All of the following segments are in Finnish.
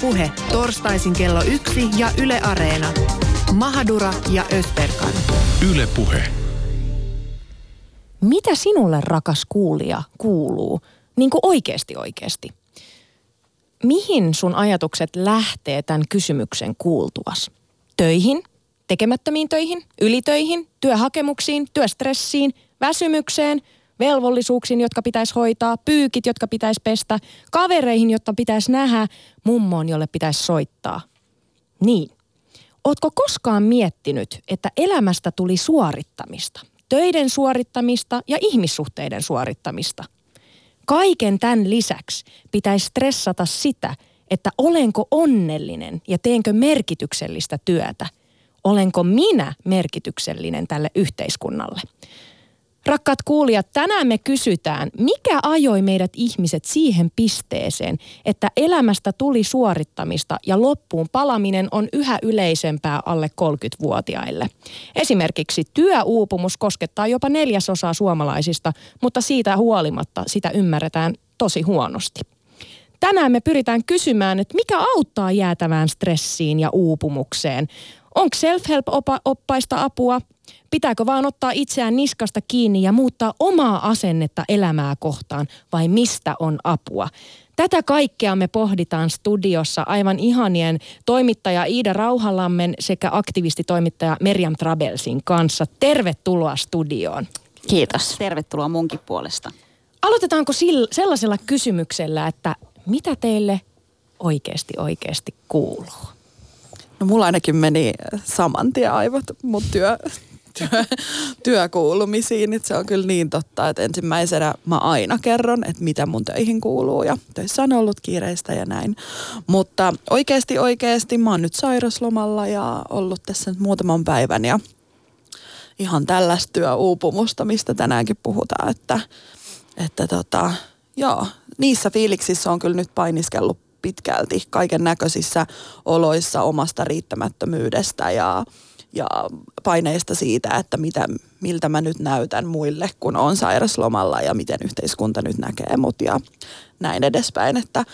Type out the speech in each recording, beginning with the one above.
Puhe, torstaisin kello yksi ja Yle Areena. Mahadura ja Österkan. Yle Puhe. Mitä sinulle, rakas kuulija, kuuluu? Niin kuin oikeasti oikeasti. Mihin sun ajatukset lähtee tämän kysymyksen kuultuas? Töihin? Tekemättömiin töihin? Ylitöihin? Työhakemuksiin? Työstressiin? Väsymykseen? Velvollisuuksiin, jotka pitäisi hoitaa, pyykit, jotka pitäisi pestä, kavereihin, jotta pitäisi nähdä, mummoon, jolle pitäisi soittaa. Niin. Ootko koskaan miettinyt, että elämästä tuli suorittamista? Töiden suorittamista ja ihmissuhteiden suorittamista. Kaiken tämän lisäksi pitäisi stressata sitä, että olenko onnellinen ja teenkö merkityksellistä työtä. Olenko minä merkityksellinen tälle yhteiskunnalle? Rakkaat kuulijat, tänään me kysytään, mikä ajoi meidät ihmiset siihen pisteeseen, että elämästä tuli suorittamista ja loppuun palaminen on yhä yleisempää alle 30-vuotiaille. Esimerkiksi työuupumus koskettaa jopa neljäsosaa suomalaisista, mutta siitä huolimatta sitä ymmärretään tosi huonosti. Tänään me pyritään kysymään, että mikä auttaa jäätävään stressiin ja uupumukseen. Onko self-help-oppaista apua – Pitääkö vaan ottaa itseään niskasta kiinni ja muuttaa omaa asennetta elämää kohtaan vai mistä on apua? Tätä kaikkea me pohditaan studiossa aivan ihanien toimittaja Iida Rauhalammen sekä aktivistitoimittaja Merjam Trabelsin kanssa. Tervetuloa studioon. Kiitos. Tervetuloa munkin puolesta. Aloitetaanko sillä, sellaisella kysymyksellä, että mitä teille oikeasti oikeasti kuuluu? No mulla ainakin meni saman tien aivot mun työ, työ, työkuulumisiin. Että se on kyllä niin totta, että ensimmäisenä mä aina kerron, että mitä mun töihin kuuluu ja töissä on ollut kiireistä ja näin. Mutta oikeasti oikeasti mä oon nyt sairaslomalla ja ollut tässä nyt muutaman päivän ja ihan tällaista työuupumusta, mistä tänäänkin puhutaan, että, että tota, joo, niissä fiiliksissä on kyllä nyt painiskellut pitkälti kaiken näköisissä oloissa omasta riittämättömyydestä ja ja paineista siitä, että mitä, miltä mä nyt näytän muille, kun on sairaslomalla ja miten yhteiskunta nyt näkee mut ja näin edespäin. Että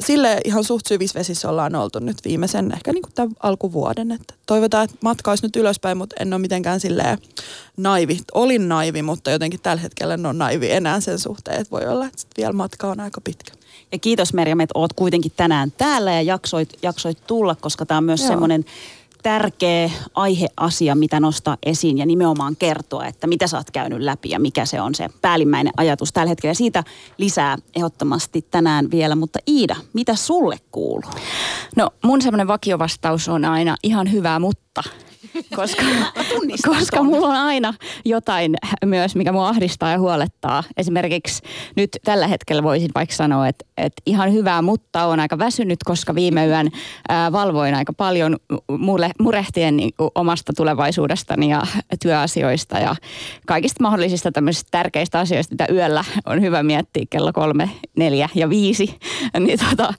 sille ihan suht syvissä vesissä ollaan oltu nyt viimeisen ehkä niin kuin tämän alkuvuoden. Että toivotaan, että matka olisi nyt ylöspäin, mutta en ole mitenkään silleen naivi. Olin naivi, mutta jotenkin tällä hetkellä en ole naivi enää sen suhteen, että voi olla, että vielä matka on aika pitkä. Ja kiitos Merja, että oot kuitenkin tänään täällä ja jaksoit, jaksoit tulla, koska tämä on myös semmoinen tärkeä aiheasia, mitä nostaa esiin ja nimenomaan kertoa, että mitä sä oot käynyt läpi ja mikä se on se päällimmäinen ajatus tällä hetkellä. Siitä lisää ehdottomasti tänään vielä, mutta Iida, mitä sulle kuuluu? No mun semmoinen vakiovastaus on aina ihan hyvää, mutta koska, koska mulla on aina jotain myös, mikä mua ahdistaa ja huolettaa. Esimerkiksi nyt tällä hetkellä voisin vaikka sanoa, että, että ihan hyvää, mutta on aika väsynyt, koska viime yön ää, valvoin aika paljon mulle, murehtien niin omasta tulevaisuudestani ja työasioista ja kaikista mahdollisista tämmöisistä tärkeistä asioista, mitä yöllä on hyvä miettiä kello kolme, neljä ja viisi. niin tota,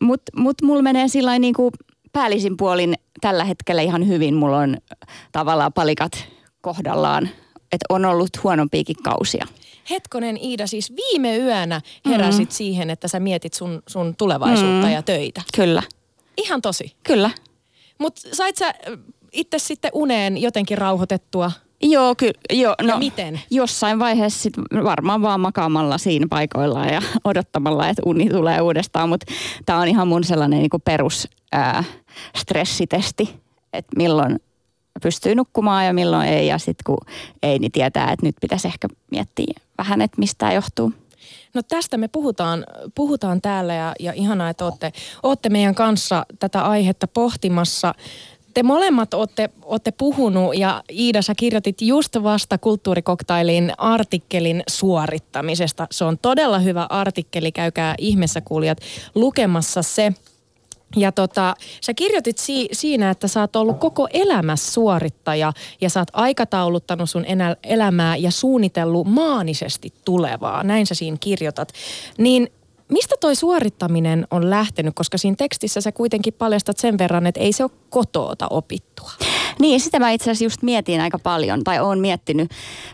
Mutta mut mulla menee sillä niin kuin päällisin puolin tällä hetkellä ihan hyvin. Mulla on tavallaan palikat kohdallaan, että on ollut huonompiakin kausia. Hetkonen Iida, siis viime yönä heräsit mm. siihen, että sä mietit sun, sun tulevaisuutta mm. ja töitä. Kyllä. Ihan tosi. Kyllä. Mutta sait sä itse sitten uneen jotenkin rauhoitettua? Joo, kyllä. Jo, no, ja miten? Jossain vaiheessa sit varmaan vaan makaamalla siinä paikoillaan ja odottamalla, että uni tulee uudestaan. Mutta tämä on ihan mun sellainen niinku perus ää, stressitesti, että milloin pystyy nukkumaan ja milloin ei. Ja sitten kun ei, niin tietää, että nyt pitäisi ehkä miettiä vähän, että mistä johtuu. No tästä me puhutaan, puhutaan täällä ja, ja ihanaa, että olette, olette meidän kanssa tätä aihetta pohtimassa. Te molemmat olette, olette puhunut ja Iida, sä kirjoitit just vasta kulttuurikoktailin artikkelin suorittamisesta. Se on todella hyvä artikkeli, käykää ihmeessä kuulijat lukemassa se. Ja tota, sä kirjoitit si- siinä, että sä oot ollut koko elämässä suorittaja ja sä oot aikatauluttanut sun enä- elämää ja suunnitellut maanisesti tulevaa. Näin sä siinä kirjoitat. Niin Mistä toi suorittaminen on lähtenyt, koska siinä tekstissä sä kuitenkin paljastat sen verran, että ei se ole kotoota opittua. Niin, sitä mä itse asiassa just mietin aika paljon, tai oon miettinyt,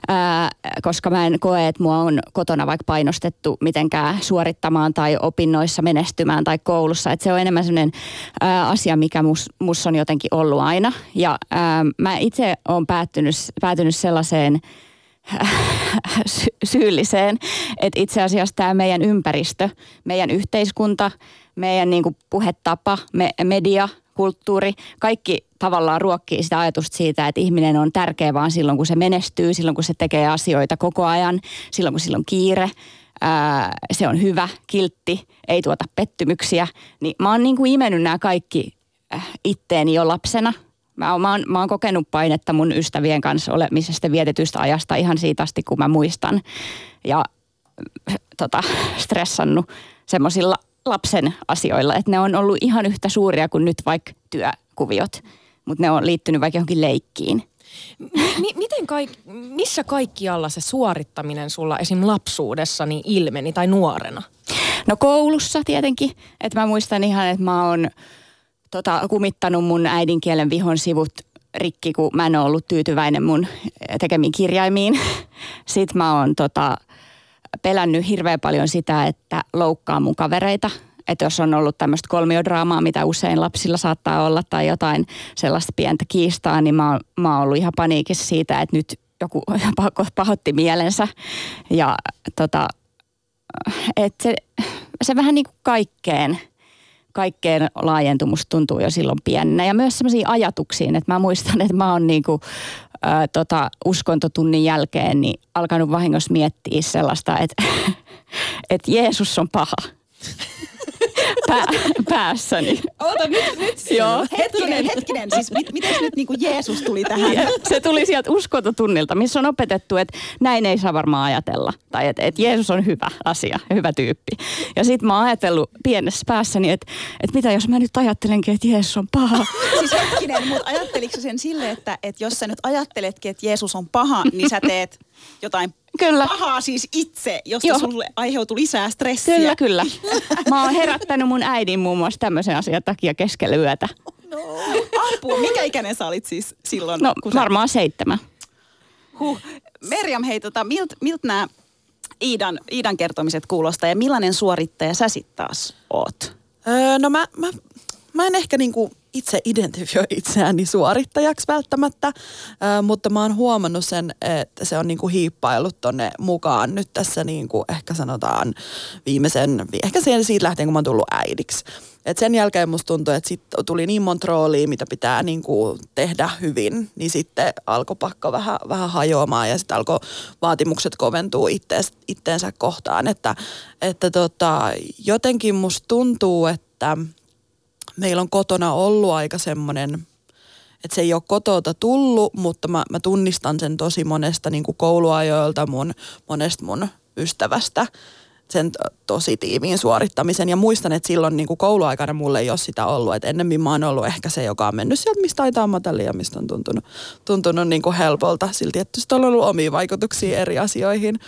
ää, koska mä en koe, että mua on kotona vaikka painostettu mitenkään suorittamaan tai opinnoissa menestymään tai koulussa. Että se on enemmän sellainen ää, asia, mikä mus, mus on jotenkin ollut aina. Ja ää, mä itse oon päättynyt, päätynyt sellaiseen sy- syylliseen, että itse asiassa tämä meidän ympäristö, meidän yhteiskunta, meidän niin kuin puhetapa, me, media, kulttuuri, kaikki tavallaan ruokkii sitä ajatusta siitä, että ihminen on tärkeä vaan silloin, kun se menestyy, silloin, kun se tekee asioita koko ajan, silloin, kun sillä on kiire, ää, se on hyvä, kiltti, ei tuota pettymyksiä. Niin mä oon niin kuin imennyt nämä kaikki äh, itteeni jo lapsena. Mä oon, mä, oon, mä oon kokenut painetta mun ystävien kanssa olemisesta vietetystä ajasta ihan siitä asti, kun mä muistan. Ja äh, tota, stressannut semmoisilla lapsen asioilla, että ne on ollut ihan yhtä suuria kuin nyt vaikka työkuviot, mutta ne on liittynyt vaikka johonkin leikkiin. M- miten kaik, missä kaikkialla se suorittaminen sulla esim. lapsuudessani ilmeni tai nuorena? No koulussa tietenkin, että mä muistan ihan, että mä oon tota, kumittanut mun äidinkielen vihon sivut rikki, kun mä en ole ollut tyytyväinen mun tekemiin kirjaimiin. Sitten mä oon tota, pelännyt hirveän paljon sitä, että loukkaa mun kavereita. Että jos on ollut tämmöistä kolmiodraamaa, mitä usein lapsilla saattaa olla, tai jotain sellaista pientä kiistaa, niin mä oon, mä oon ollut ihan paniikissa siitä, että nyt joku pahotti mielensä. Ja tota, että se, se vähän niin kuin kaikkeen, kaikkeen laajentumusta tuntuu jo silloin pienenä. Ja myös sellaisiin ajatuksiin, että mä muistan, että mä oon niin kuin ää, tota, uskontotunnin jälkeen niin alkanut vahingossa miettiä sellaista, että, että Jeesus on paha. Pää, päässäni. Oota, nyt, nyt. Joo. Hetkinen, hetkinen. Siis mit, miten nyt niin kuin Jeesus tuli tähän? Se tuli sieltä uskontotunnilta, missä on opetettu, että näin ei saa varmaan ajatella. Tai että, että Jeesus on hyvä asia, hyvä tyyppi. Ja sitten mä oon ajatellut pienessä päässäni, että, että mitä jos mä nyt ajattelenkin, että Jeesus on paha. Siis hetkinen, mutta ajatteliko sen sille, että, että jos sä nyt ajatteletkin, että Jeesus on paha, niin sä teet jotain Kyllä. pahaa siis itse, josta Joo. sulle aiheutuu lisää stressiä. Kyllä, kyllä. Mä oon herättänyt mun äidin muun muassa tämmöisen asian takia keskellä yötä. No. Apua, mikä ikäinen sä olit siis silloin? No kun varmaan sä... seitsemän. Huh. Merjam, hei, tota, miltä milt nämä Iidan, Iidan kertomiset kuulostaa ja millainen suorittaja sä sitten taas oot? Öö, no mä, mä, mä en ehkä niinku itse identifioi itseäni suorittajaksi välttämättä, äh, mutta mä oon huomannut sen, että se on niinku hiippailut tonne mukaan nyt tässä niinku ehkä sanotaan viimeisen, ehkä siitä lähtien kun mä oon tullut äidiksi. Et sen jälkeen musta tuntui, että sit tuli niin monta roolia, mitä pitää niinku tehdä hyvin, niin sitten alkoi pakko vähän, vähän hajoamaan ja sitten alkoi vaatimukset koventua ittees, itteensä kohtaan. Että, että tota, jotenkin musta tuntuu, että meillä on kotona ollut aika semmoinen, että se ei ole kotota tullut, mutta mä, mä tunnistan sen tosi monesta niin kuin kouluajoilta mun, monesta mun ystävästä sen tosi tiiviin suorittamisen. Ja muistan, että silloin niin kuin kouluaikana mulle ei ole sitä ollut. Että ennemmin mä oon ollut ehkä se, joka on mennyt sieltä, mistä taitaa matali ja mistä on tuntunut, tuntunut niin kuin helpolta. Silti, että on ollut omia vaikutuksia eri asioihin.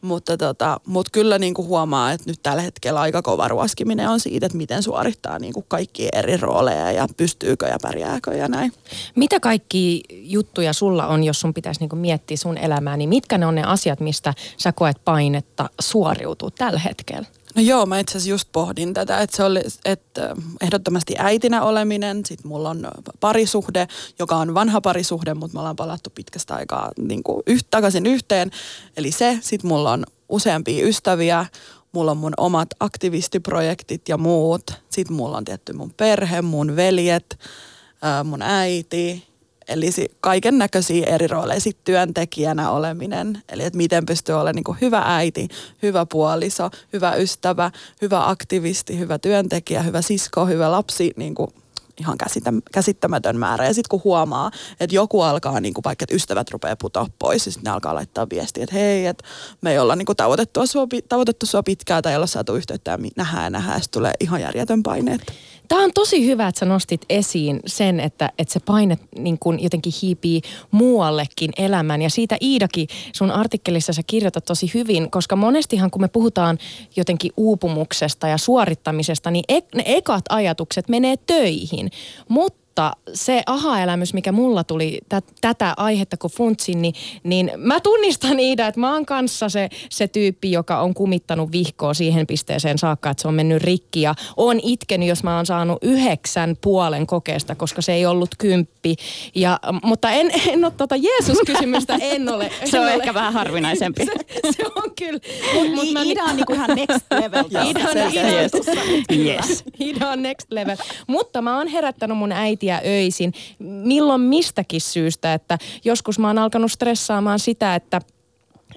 Mutta tota, mut kyllä niinku huomaa, että nyt tällä hetkellä aika kova ruoskiminen on siitä, että miten suorittaa niinku kaikki eri rooleja ja pystyykö ja pärjääkö ja näin. Mitä kaikki juttuja sulla on, jos sun pitäisi niinku miettiä sun elämää, niin mitkä ne on ne asiat, mistä sä koet painetta suoriutua tällä hetkellä? No joo, mä itse asiassa just pohdin tätä, että se oli, että ehdottomasti äitinä oleminen, sitten mulla on parisuhde, joka on vanha parisuhde, mutta me ollaan palattu pitkästä aikaa niin kuin yht, takaisin yhteen. Eli se, sitten mulla on useampia ystäviä, mulla on mun omat aktivistiprojektit ja muut. Sitten mulla on tietty mun perhe, mun veljet, mun äiti Eli kaiken näköisiä eri rooleja. Sitten työntekijänä oleminen, eli että miten pystyy olemaan niin hyvä äiti, hyvä puoliso, hyvä ystävä, hyvä aktivisti, hyvä työntekijä, hyvä sisko, hyvä lapsi, niin kuin ihan käsittämätön määrä. Ja sitten kun huomaa, että joku alkaa, niin kuin vaikka että ystävät rupeaa putoa pois, ja sitten ne alkaa laittaa viestiä, että hei, että me ei olla niin kuin tavoitettu, sua, tavoitettu sua pitkään tai ei olla saatu yhteyttä ja nähdään ja nähdään, ja tulee ihan järjetön paine. Tämä on tosi hyvä, että sä nostit esiin sen, että, että se paine niin kun jotenkin hiipii muuallekin elämään. Ja siitä Iidakin sun artikkelissa sä kirjoitat tosi hyvin, koska monestihan kun me puhutaan jotenkin uupumuksesta ja suorittamisesta, niin e- ne ekat ajatukset menee töihin. Mutta mutta se aha-elämys, mikä mulla tuli tä, tätä aihetta kun funtsin, niin, niin mä tunnistan Iida, että mä oon kanssa se, se tyyppi, joka on kumittanut vihkoa siihen pisteeseen saakka, että se on mennyt rikki. Ja on itkenyt, jos mä oon saanut yhdeksän puolen kokeesta, koska se ei ollut kymppi. Ja, mutta en, en ole tuota Jeesus-kysymystä, en ole. En se on ole. ehkä vähän harvinaisempi. se, se on kyllä. Mut, mut mä, Ida on niinku ihan next level. Ida on, Yes. Ida on next level. Mutta mä oon herättänyt mun äitiä öisin. Milloin mistäkin syystä, että joskus mä oon alkanut stressaamaan sitä, että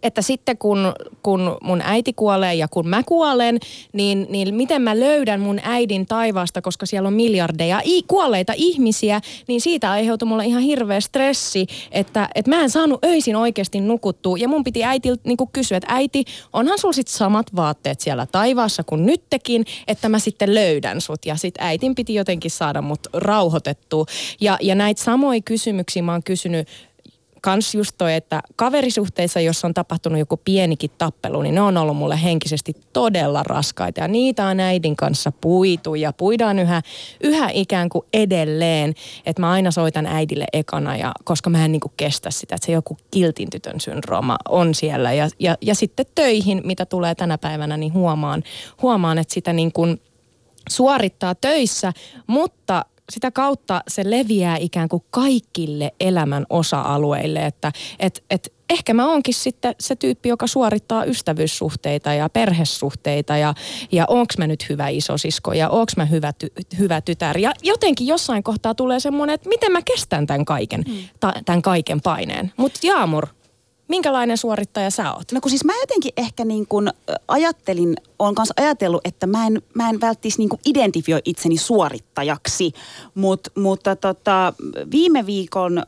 että sitten kun, kun mun äiti kuolee ja kun mä kuolen, niin, niin miten mä löydän mun äidin taivaasta, koska siellä on miljardeja i, kuolleita ihmisiä, niin siitä aiheutui mulle ihan hirveä stressi, että, että mä en saanut öisin oikeasti nukuttua. Ja mun piti äitiltä niin kysyä, että äiti, onhan sulla sit samat vaatteet siellä taivaassa kuin nyttekin, että mä sitten löydän sut. Ja sitten äitin piti jotenkin saada mut rauhoitettua. Ja, ja näitä samoja kysymyksiä mä oon kysynyt kans just toi, että kaverisuhteissa, jos on tapahtunut joku pienikin tappelu, niin ne on ollut mulle henkisesti todella raskaita. Ja niitä on äidin kanssa puitu ja puidaan yhä, yhä ikään kuin edelleen. Että mä aina soitan äidille ekana, ja, koska mä en niinku kestä sitä, että se joku kiltin tytön syndrooma on siellä. Ja, ja, ja sitten töihin, mitä tulee tänä päivänä, niin huomaan, huomaan että sitä niin kuin suorittaa töissä, mutta sitä kautta se leviää ikään kuin kaikille elämän osa-alueille, että et, et ehkä mä oonkin sitten se tyyppi, joka suorittaa ystävyyssuhteita ja perhesuhteita ja, ja onks mä nyt hyvä isosisko ja onks mä hyvä, ty, hyvä tytär. Ja jotenkin jossain kohtaa tulee semmoinen, että miten mä kestän tämän kaiken, mm. ta, tämän kaiken paineen. Mutta Jaamur, minkälainen suorittaja sä oot? No kun siis mä jotenkin ehkä niin kuin ajattelin, olen kanssa ajatellut, että mä en, mä en välttis niin identifioi itseni suorittajaksi, Mut, mutta tota, viime, viikon,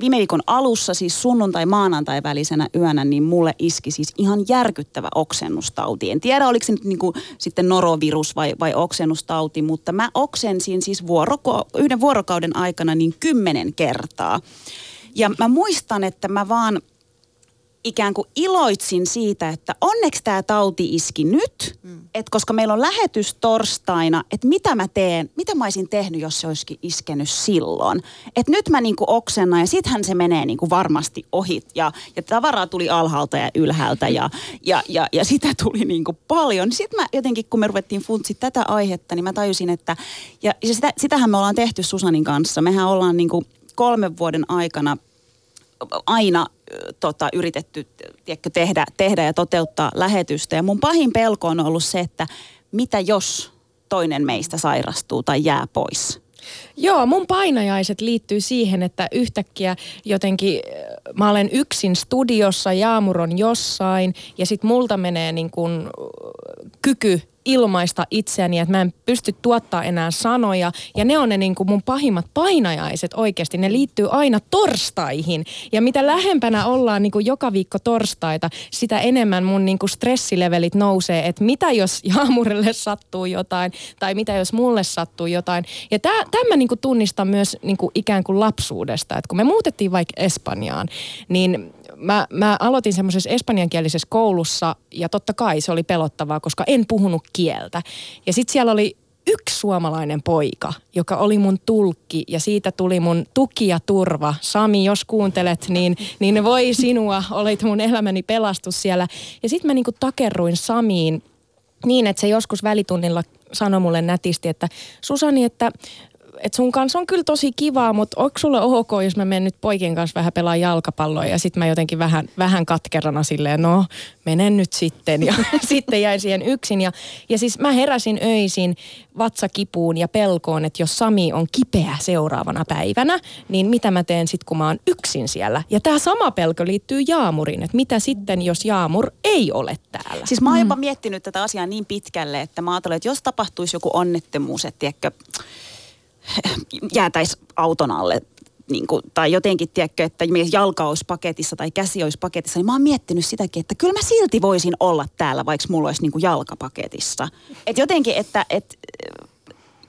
viime viikon alussa, siis sunnuntai-maanantai välisenä yönä, niin mulle iski siis ihan järkyttävä oksennustauti. En tiedä, oliko se nyt niin sitten norovirus vai, vai oksennustauti, mutta mä oksensin siis vuoroko, yhden vuorokauden aikana niin kymmenen kertaa. Ja mä muistan, että mä vaan ikään kuin iloitsin siitä, että onneksi tämä tauti iski nyt, mm. että koska meillä on lähetys torstaina, että mitä mä teen, mitä mä olisin tehnyt, jos se olisikin iskenyt silloin. Että nyt mä niinku oksennan ja sittenhän se menee niinku varmasti ohi ja, ja tavaraa tuli alhaalta ja ylhäältä ja, ja, ja, ja sitä tuli niinku paljon. Sitten mä jotenkin, kun me ruvettiin funtsi tätä aihetta, niin mä tajusin, että ja, ja sitä, sitähän me ollaan tehty Susanin kanssa. Mehän ollaan niinku kolmen vuoden aikana aina tota, yritetty tiedätkö, tehdä, tehdä ja toteuttaa lähetystä. Ja mun pahin pelko on ollut se, että mitä jos toinen meistä sairastuu tai jää pois. Joo, mun painajaiset liittyy siihen, että yhtäkkiä jotenkin mä olen yksin studiossa, Jaamur on jossain ja sit multa menee niin kun kyky ilmaista itseäni, että mä en pysty tuottaa enää sanoja. Ja ne on ne niin kuin mun pahimmat painajaiset oikeasti. Ne liittyy aina torstaihin. Ja mitä lähempänä ollaan niin kuin joka viikko torstaita, sitä enemmän mun niin kuin stressilevelit nousee, että mitä jos Jaamurille sattuu jotain, tai mitä jos mulle sattuu jotain. Ja tämä mä niin kuin tunnistan myös niin kuin ikään kuin lapsuudesta. Että kun me muutettiin vaikka Espanjaan, niin mä, mä aloitin semmoisessa espanjankielisessä koulussa ja totta kai se oli pelottavaa, koska en puhunut kieltä. Ja sitten siellä oli yksi suomalainen poika, joka oli mun tulkki ja siitä tuli mun tuki ja turva. Sami, jos kuuntelet, niin, niin voi sinua, olit mun elämäni pelastus siellä. Ja sitten mä niinku takerruin Samiin niin, että se joskus välitunnilla sanoi mulle nätisti, että Susani, että että sun kanssa on kyllä tosi kivaa, mutta onko sulle ok, jos mä menen nyt poikien kanssa vähän pelaa jalkapalloa ja sitten mä jotenkin vähän, vähän katkerana silleen, no menen nyt sitten ja sitten jäin siihen yksin. Ja, ja siis mä heräsin öisin vatsakipuun ja pelkoon, että jos Sami on kipeä seuraavana päivänä, niin mitä mä teen sitten, kun mä oon yksin siellä. Ja tämä sama pelko liittyy Jaamuriin, että mitä sitten, jos Jaamur ei ole täällä. Siis mä oon jopa miettinyt tätä asiaa niin pitkälle, että mä ajattelen, että jos tapahtuisi joku onnettomuus, että tiedätkö, jäätäisi auton alle niin kuin, tai jotenkin, tiedätkö, että jalka olisi paketissa tai käsi olisi paketissa, niin mä oon miettinyt sitäkin, että kyllä mä silti voisin olla täällä, vaikka mulla olisi niin kuin jalka paketissa. Et jotenkin, että et,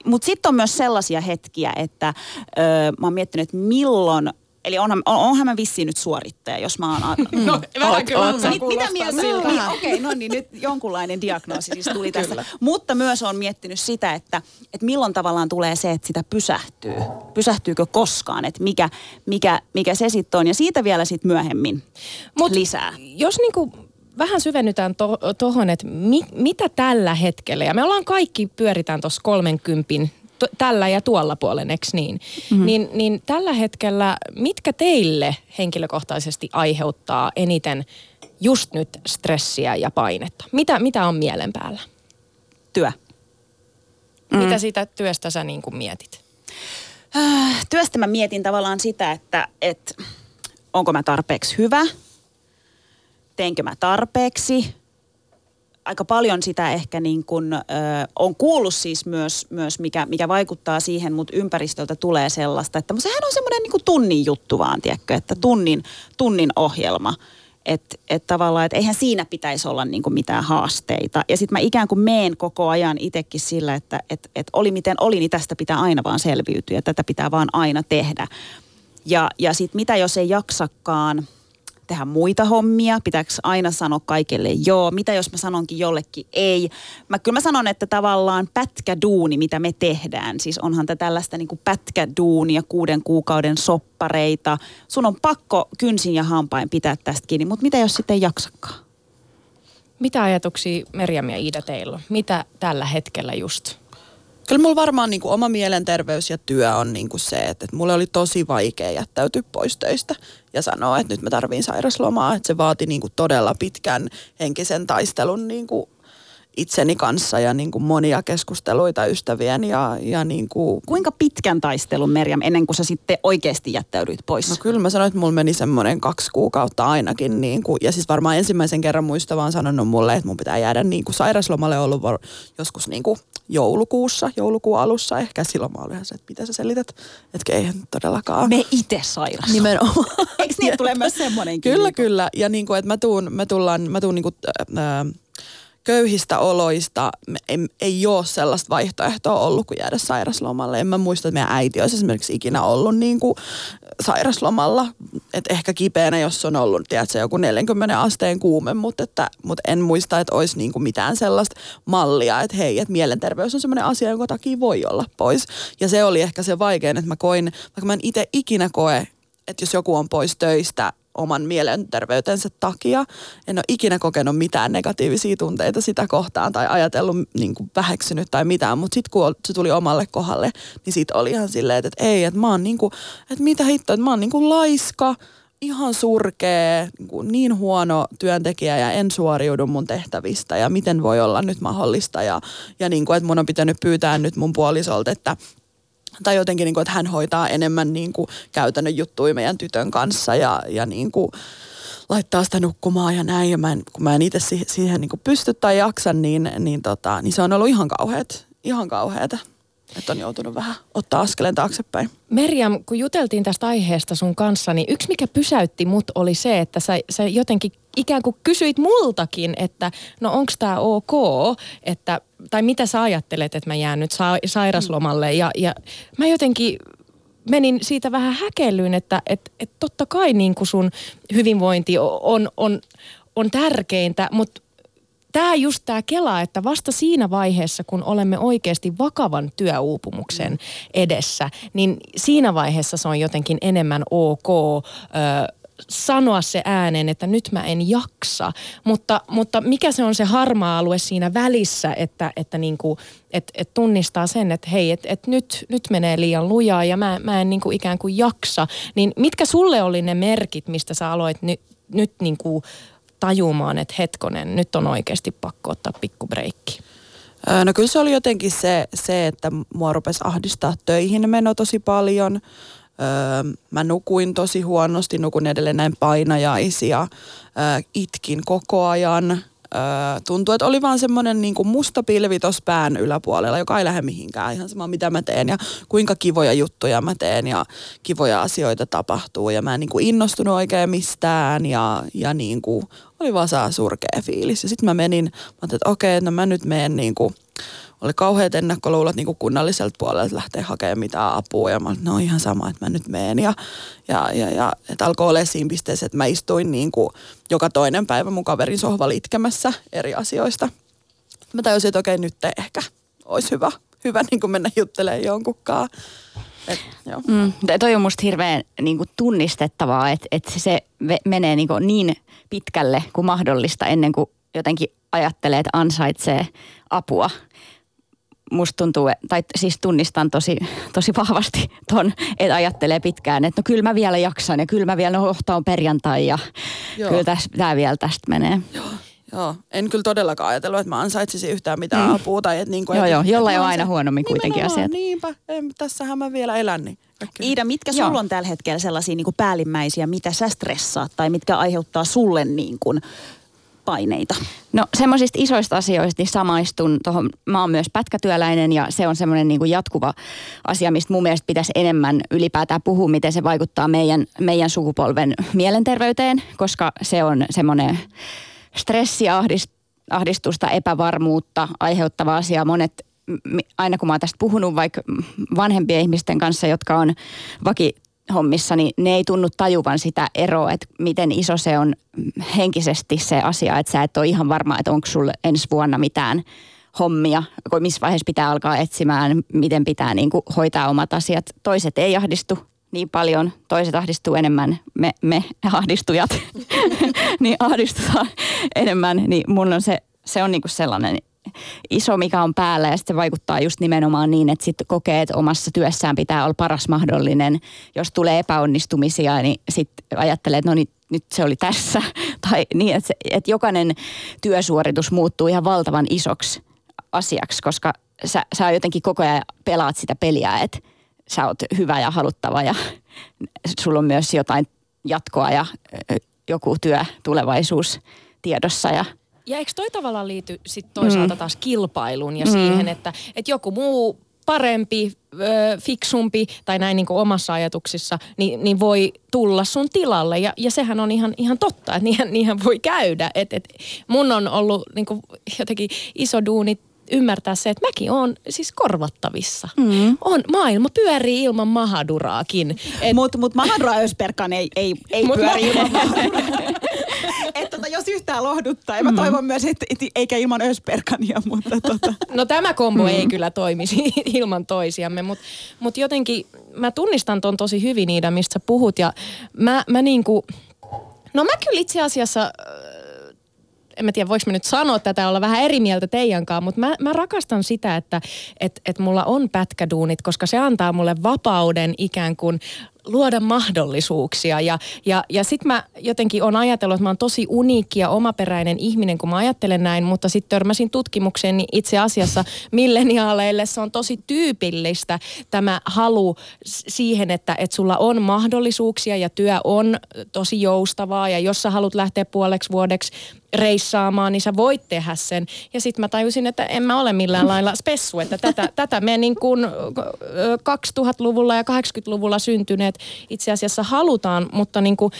Mutta sitten on myös sellaisia hetkiä, että öö, mä oon miettinyt, että milloin Eli onhan, on, onhan mä vissiin nyt suorittaja, jos mä oon... No, vähän kyllä oot, mit, mitä mieltä? Niin, Okei, okay, no niin, nyt jonkunlainen diagnoosi siis tuli tässä. Mutta myös on miettinyt sitä, että, että milloin tavallaan tulee se, että sitä pysähtyy. Pysähtyykö koskaan, että mikä, mikä, mikä se sitten on. Ja siitä vielä sitten myöhemmin Mut lisää. Jos niinku vähän syvennytään tuohon, to, että mi, mitä tällä hetkellä, ja me ollaan kaikki pyöritään tuossa 30 tällä ja tuolla puolen, eks niin? Mm-hmm. niin? Niin tällä hetkellä, mitkä teille henkilökohtaisesti aiheuttaa eniten just nyt stressiä ja painetta? Mitä, mitä on mielen päällä? Työ. Mm. Mitä siitä työstä sä niin kuin mietit? Äh, työstä mä mietin tavallaan sitä, että, että onko mä tarpeeksi hyvä, teenkö mä tarpeeksi, aika paljon sitä ehkä niin kuin, ö, on kuullut siis myös, myös mikä, mikä vaikuttaa siihen, mutta ympäristöltä tulee sellaista, että sehän on semmoinen niin kuin tunnin juttu vaan, tiedätkö, että tunnin, tunnin ohjelma. Että et tavallaan, että eihän siinä pitäisi olla niinku mitään haasteita. Ja sitten mä ikään kuin meen koko ajan itsekin sillä, että et, et oli miten oli, niin tästä pitää aina vaan selviytyä tätä pitää vaan aina tehdä. Ja, ja sitten mitä jos ei jaksakaan – tehdä muita hommia? Pitääkö aina sanoa kaikille joo? Mitä jos mä sanonkin jollekin ei? Mä, kyllä mä sanon, että tavallaan pätkäduuni, mitä me tehdään, siis onhan tämä tällaista niin pätkäduunia, kuuden kuukauden soppareita. Sun on pakko kynsin ja hampain pitää tästä kiinni, mutta mitä jos sitten ei jaksakaan? Mitä ajatuksia Merjam ja Iida teillä on? Mitä tällä hetkellä just Kyllä mulla varmaan niin kuin oma mielenterveys ja työ on niin kuin se, että, että mulle oli tosi vaikea jättäytyä pois töistä ja sanoa, että nyt mä tarviin sairaslomaa. Että se vaati niin kuin todella pitkän henkisen taistelun niin kuin itseni kanssa ja niin kuin monia keskusteluita ystävien ja, ja niin kuin... Kuinka pitkän taistelun Merjam ennen kuin sä sitten oikeasti jättäydyit pois? No kyllä mä sanoin, että mulla meni semmoinen kaksi kuukautta ainakin niin kuin, ja siis varmaan ensimmäisen kerran muista vaan sanonut mulle, että mun pitää jäädä niin kuin sairaslomalle ollut joskus niin kuin joulukuussa, joulukuun alussa ehkä. Silloin mä olin se, että mitä sä selität, että eihän todellakaan. Me itse sairas. Nimenomaan. Eikö niin, tulee myös semmoinen Kyllä, niin kyllä. Ja niin kuin, että mä tuun, mä tullaan, mä tuun niin kuin, äh, köyhistä oloista ei, ei ole sellaista vaihtoehtoa ollut kuin jäädä sairaslomalle. En mä muista, että meidän äiti olisi esimerkiksi ikinä ollut niin kuin sairaslomalla. Et ehkä kipeänä, jos on ollut tiedätkö, joku 40 asteen kuume, mutta, että, mutta en muista, että olisi niin kuin mitään sellaista mallia, että hei, että mielenterveys on sellainen asia, jonka takia voi olla pois. Ja se oli ehkä se vaikein, että mä koin, vaikka mä en itse ikinä koe, että jos joku on pois töistä oman mielenterveytensä takia. En ole ikinä kokenut mitään negatiivisia tunteita sitä kohtaan tai ajatellut niin kuin väheksynyt tai mitään, mutta sitten kun se tuli omalle kohdalle, niin siitä oli ihan silleen, että, ei, että mä oon niin kuin, että mitä hitto, että mä oon niin kuin laiska, ihan surkea, niin, niin huono työntekijä ja en suoriudu mun tehtävistä ja miten voi olla nyt mahdollista ja, ja niin kuin, että mun on pitänyt pyytää nyt mun puolisolta, että tai jotenkin, niin kuin, että hän hoitaa enemmän niin kuin, käytännön juttuja meidän tytön kanssa ja, ja niin kuin, laittaa sitä nukkumaan ja näin. Ja mä en, kun mä en itse siihen, siihen niin pysty tai jaksa, niin, niin, tota, niin se on ollut ihan kauheat, ihan kauheata että on joutunut vähän ottaa askeleen taaksepäin. Merjam, kun juteltiin tästä aiheesta sun kanssa, niin yksi mikä pysäytti mut oli se, että sä, sä jotenkin ikään kuin kysyit multakin, että no onko tämä ok, että, tai mitä sä ajattelet, että mä jään nyt sa- sairaslomalle. Ja, ja mä jotenkin menin siitä vähän häkellyyn, että et, et totta kai niin kuin sun hyvinvointi on, on, on tärkeintä, mutta tämä just tämä Kela, että vasta siinä vaiheessa, kun olemme oikeasti vakavan työuupumuksen mm. edessä, niin siinä vaiheessa se on jotenkin enemmän ok ö, sanoa se ääneen, että nyt mä en jaksa. Mutta, mutta mikä se on se harmaa alue siinä välissä, että, että niinku, et, et tunnistaa sen, että hei, että et nyt, nyt menee liian lujaa ja mä, mä en niinku ikään kuin jaksa. Niin mitkä sulle oli ne merkit, mistä sä aloit ny, nyt niinku tajumaan, että hetkonen, nyt on oikeasti pakko ottaa pikku breikki? No kyllä se oli jotenkin se, se että mua rupesi ahdistaa töihin meno tosi paljon. Öö, mä nukuin tosi huonosti, nukun edelleen näin painajaisia, öö, itkin koko ajan öö, tuntuu, että oli vaan semmoinen niin musta pilvi tuossa pään yläpuolella, joka ei lähde mihinkään. Ihan sama mitä mä teen ja kuinka kivoja juttuja mä teen ja kivoja asioita tapahtuu. Ja mä en niin kuin innostunut oikein mistään ja, ja niin kuin, oli vaan saa surkea fiilis. Ja sitten mä menin, mä ajattelin, että okei, no mä nyt menen niin kuin, oli kauheat ennakkoluulot niin kunnalliselta puolelta lähteä hakemaan mitään apua. Ja mä olin, no ihan sama, että mä nyt meen. Ja, ja, ja, ja että alkoi olla siinä pisteessä, että mä istuin niin kuin joka toinen päivä mun kaverin sohvalla itkemässä eri asioista. Mä tajusin, että okei, nyt ehkä olisi hyvä, hyvä niin kuin mennä juttelemaan jonkunkaan. Et, joo. Mm, toi on musta hirveän niin kuin tunnistettavaa, että, että se menee niin, kuin niin pitkälle kuin mahdollista ennen kuin jotenkin ajattelee, että ansaitsee apua. Musta tuntuu, tai siis tunnistan tosi, tosi vahvasti ton, että ajattelee pitkään, että no kyllä mä vielä jaksan ja kyllä mä vielä, no on perjantai ja Joo. kyllä tämä vielä tästä menee. Joo. Joo, en kyllä todellakaan ajatellut, että mä ansaitsisin yhtään mitään mm. apua. Tai että niin kuin, joo, että, joo, jollain on aina huonommin kuitenkin asiat. Niinpä, en, tässähän mä vielä elän. Niin Iida, mitkä joo. sulla on tällä hetkellä sellaisia niin kuin päällimmäisiä, mitä sä stressaat tai mitkä aiheuttaa sulle niin kuin, paineita? No semmoisista isoista asioista niin samaistun tuohon. Mä oon myös pätkätyöläinen ja se on semmoinen niin kuin jatkuva asia, mistä mun mielestä pitäisi enemmän ylipäätään puhua, miten se vaikuttaa meidän, meidän sukupolven mielenterveyteen, koska se on semmoinen stressiä, ahdistusta, epävarmuutta aiheuttava asia. Monet, aina kun mä oon tästä puhunut vaikka vanhempien ihmisten kanssa, jotka on vaki hommissa, niin ne ei tunnu tajuvan sitä eroa, että miten iso se on henkisesti se asia, että sä et ole ihan varma, että onko sulle ensi vuonna mitään hommia, missä vaiheessa pitää alkaa etsimään, miten pitää niin kuin hoitaa omat asiat. Toiset ei ahdistu niin paljon, toiset ahdistuu enemmän, me, me ahdistujat, niin ahdistutaan enemmän, niin mun on se, se on niinku sellainen iso, mikä on päällä ja sitten se vaikuttaa just nimenomaan niin, että sitten kokee, että omassa työssään pitää olla paras mahdollinen. Jos tulee epäonnistumisia, niin sitten ajattelee, että no niin, nyt se oli tässä. Tai niin, että, se, että jokainen työsuoritus muuttuu ihan valtavan isoksi asiaksi, koska sä, sä jotenkin koko ajan pelaat sitä peliä, että sä oot hyvä ja haluttava ja sulla on myös jotain jatkoa ja joku työ, tulevaisuus tiedossa ja ja eikö toi tavallaan liity sit toisaalta mm. taas kilpailuun ja mm. siihen, että, että joku muu parempi, ö, fiksumpi tai näin niin kuin omassa ajatuksissa, niin, niin voi tulla sun tilalle. Ja, ja sehän on ihan, ihan totta, että niinhän, niinhän voi käydä. Et, et mun on ollut niin kuin jotenkin iso duuni ymmärtää se, että mäkin on siis korvattavissa. Mm. On, maailma pyörii ilman mahaduraakin. Et... Mutta mut mahadura Ösperkan ei, ei, ei mut pyöri ma- ilman mahaduraa. Et tota, jos yhtään lohduttaa, ja mä mm. toivon myös, että et, eikä ilman Ösperkania, mutta tota. No tämä kombo mm. ei kyllä toimisi ilman toisiamme, mutta mut jotenkin mä tunnistan ton tosi hyvin niitä, mistä sä puhut, ja mä, mä niinku, no mä kyllä itse asiassa en mä tiedä voiko mä nyt sanoa tätä, olla vähän eri mieltä teidänkaan, mutta mä, mä rakastan sitä, että et, et mulla on pätkäduunit, koska se antaa mulle vapauden ikään kuin luoda mahdollisuuksia. Ja, ja, ja sitten mä jotenkin on ajatellut, että mä oon tosi uniikki ja omaperäinen ihminen, kun mä ajattelen näin, mutta sitten törmäsin tutkimukseen, niin itse asiassa milleniaaleille se on tosi tyypillistä tämä halu siihen, että, että sulla on mahdollisuuksia ja työ on tosi joustavaa ja jos sä haluat lähteä puoleksi vuodeksi reissaamaan, niin sä voit tehdä sen. Ja sitten mä tajusin, että en mä ole millään lailla spessu, että tätä, tätä me niin kuin 2000-luvulla ja 80-luvulla syntyneet itse asiassa halutaan, mutta niin kuin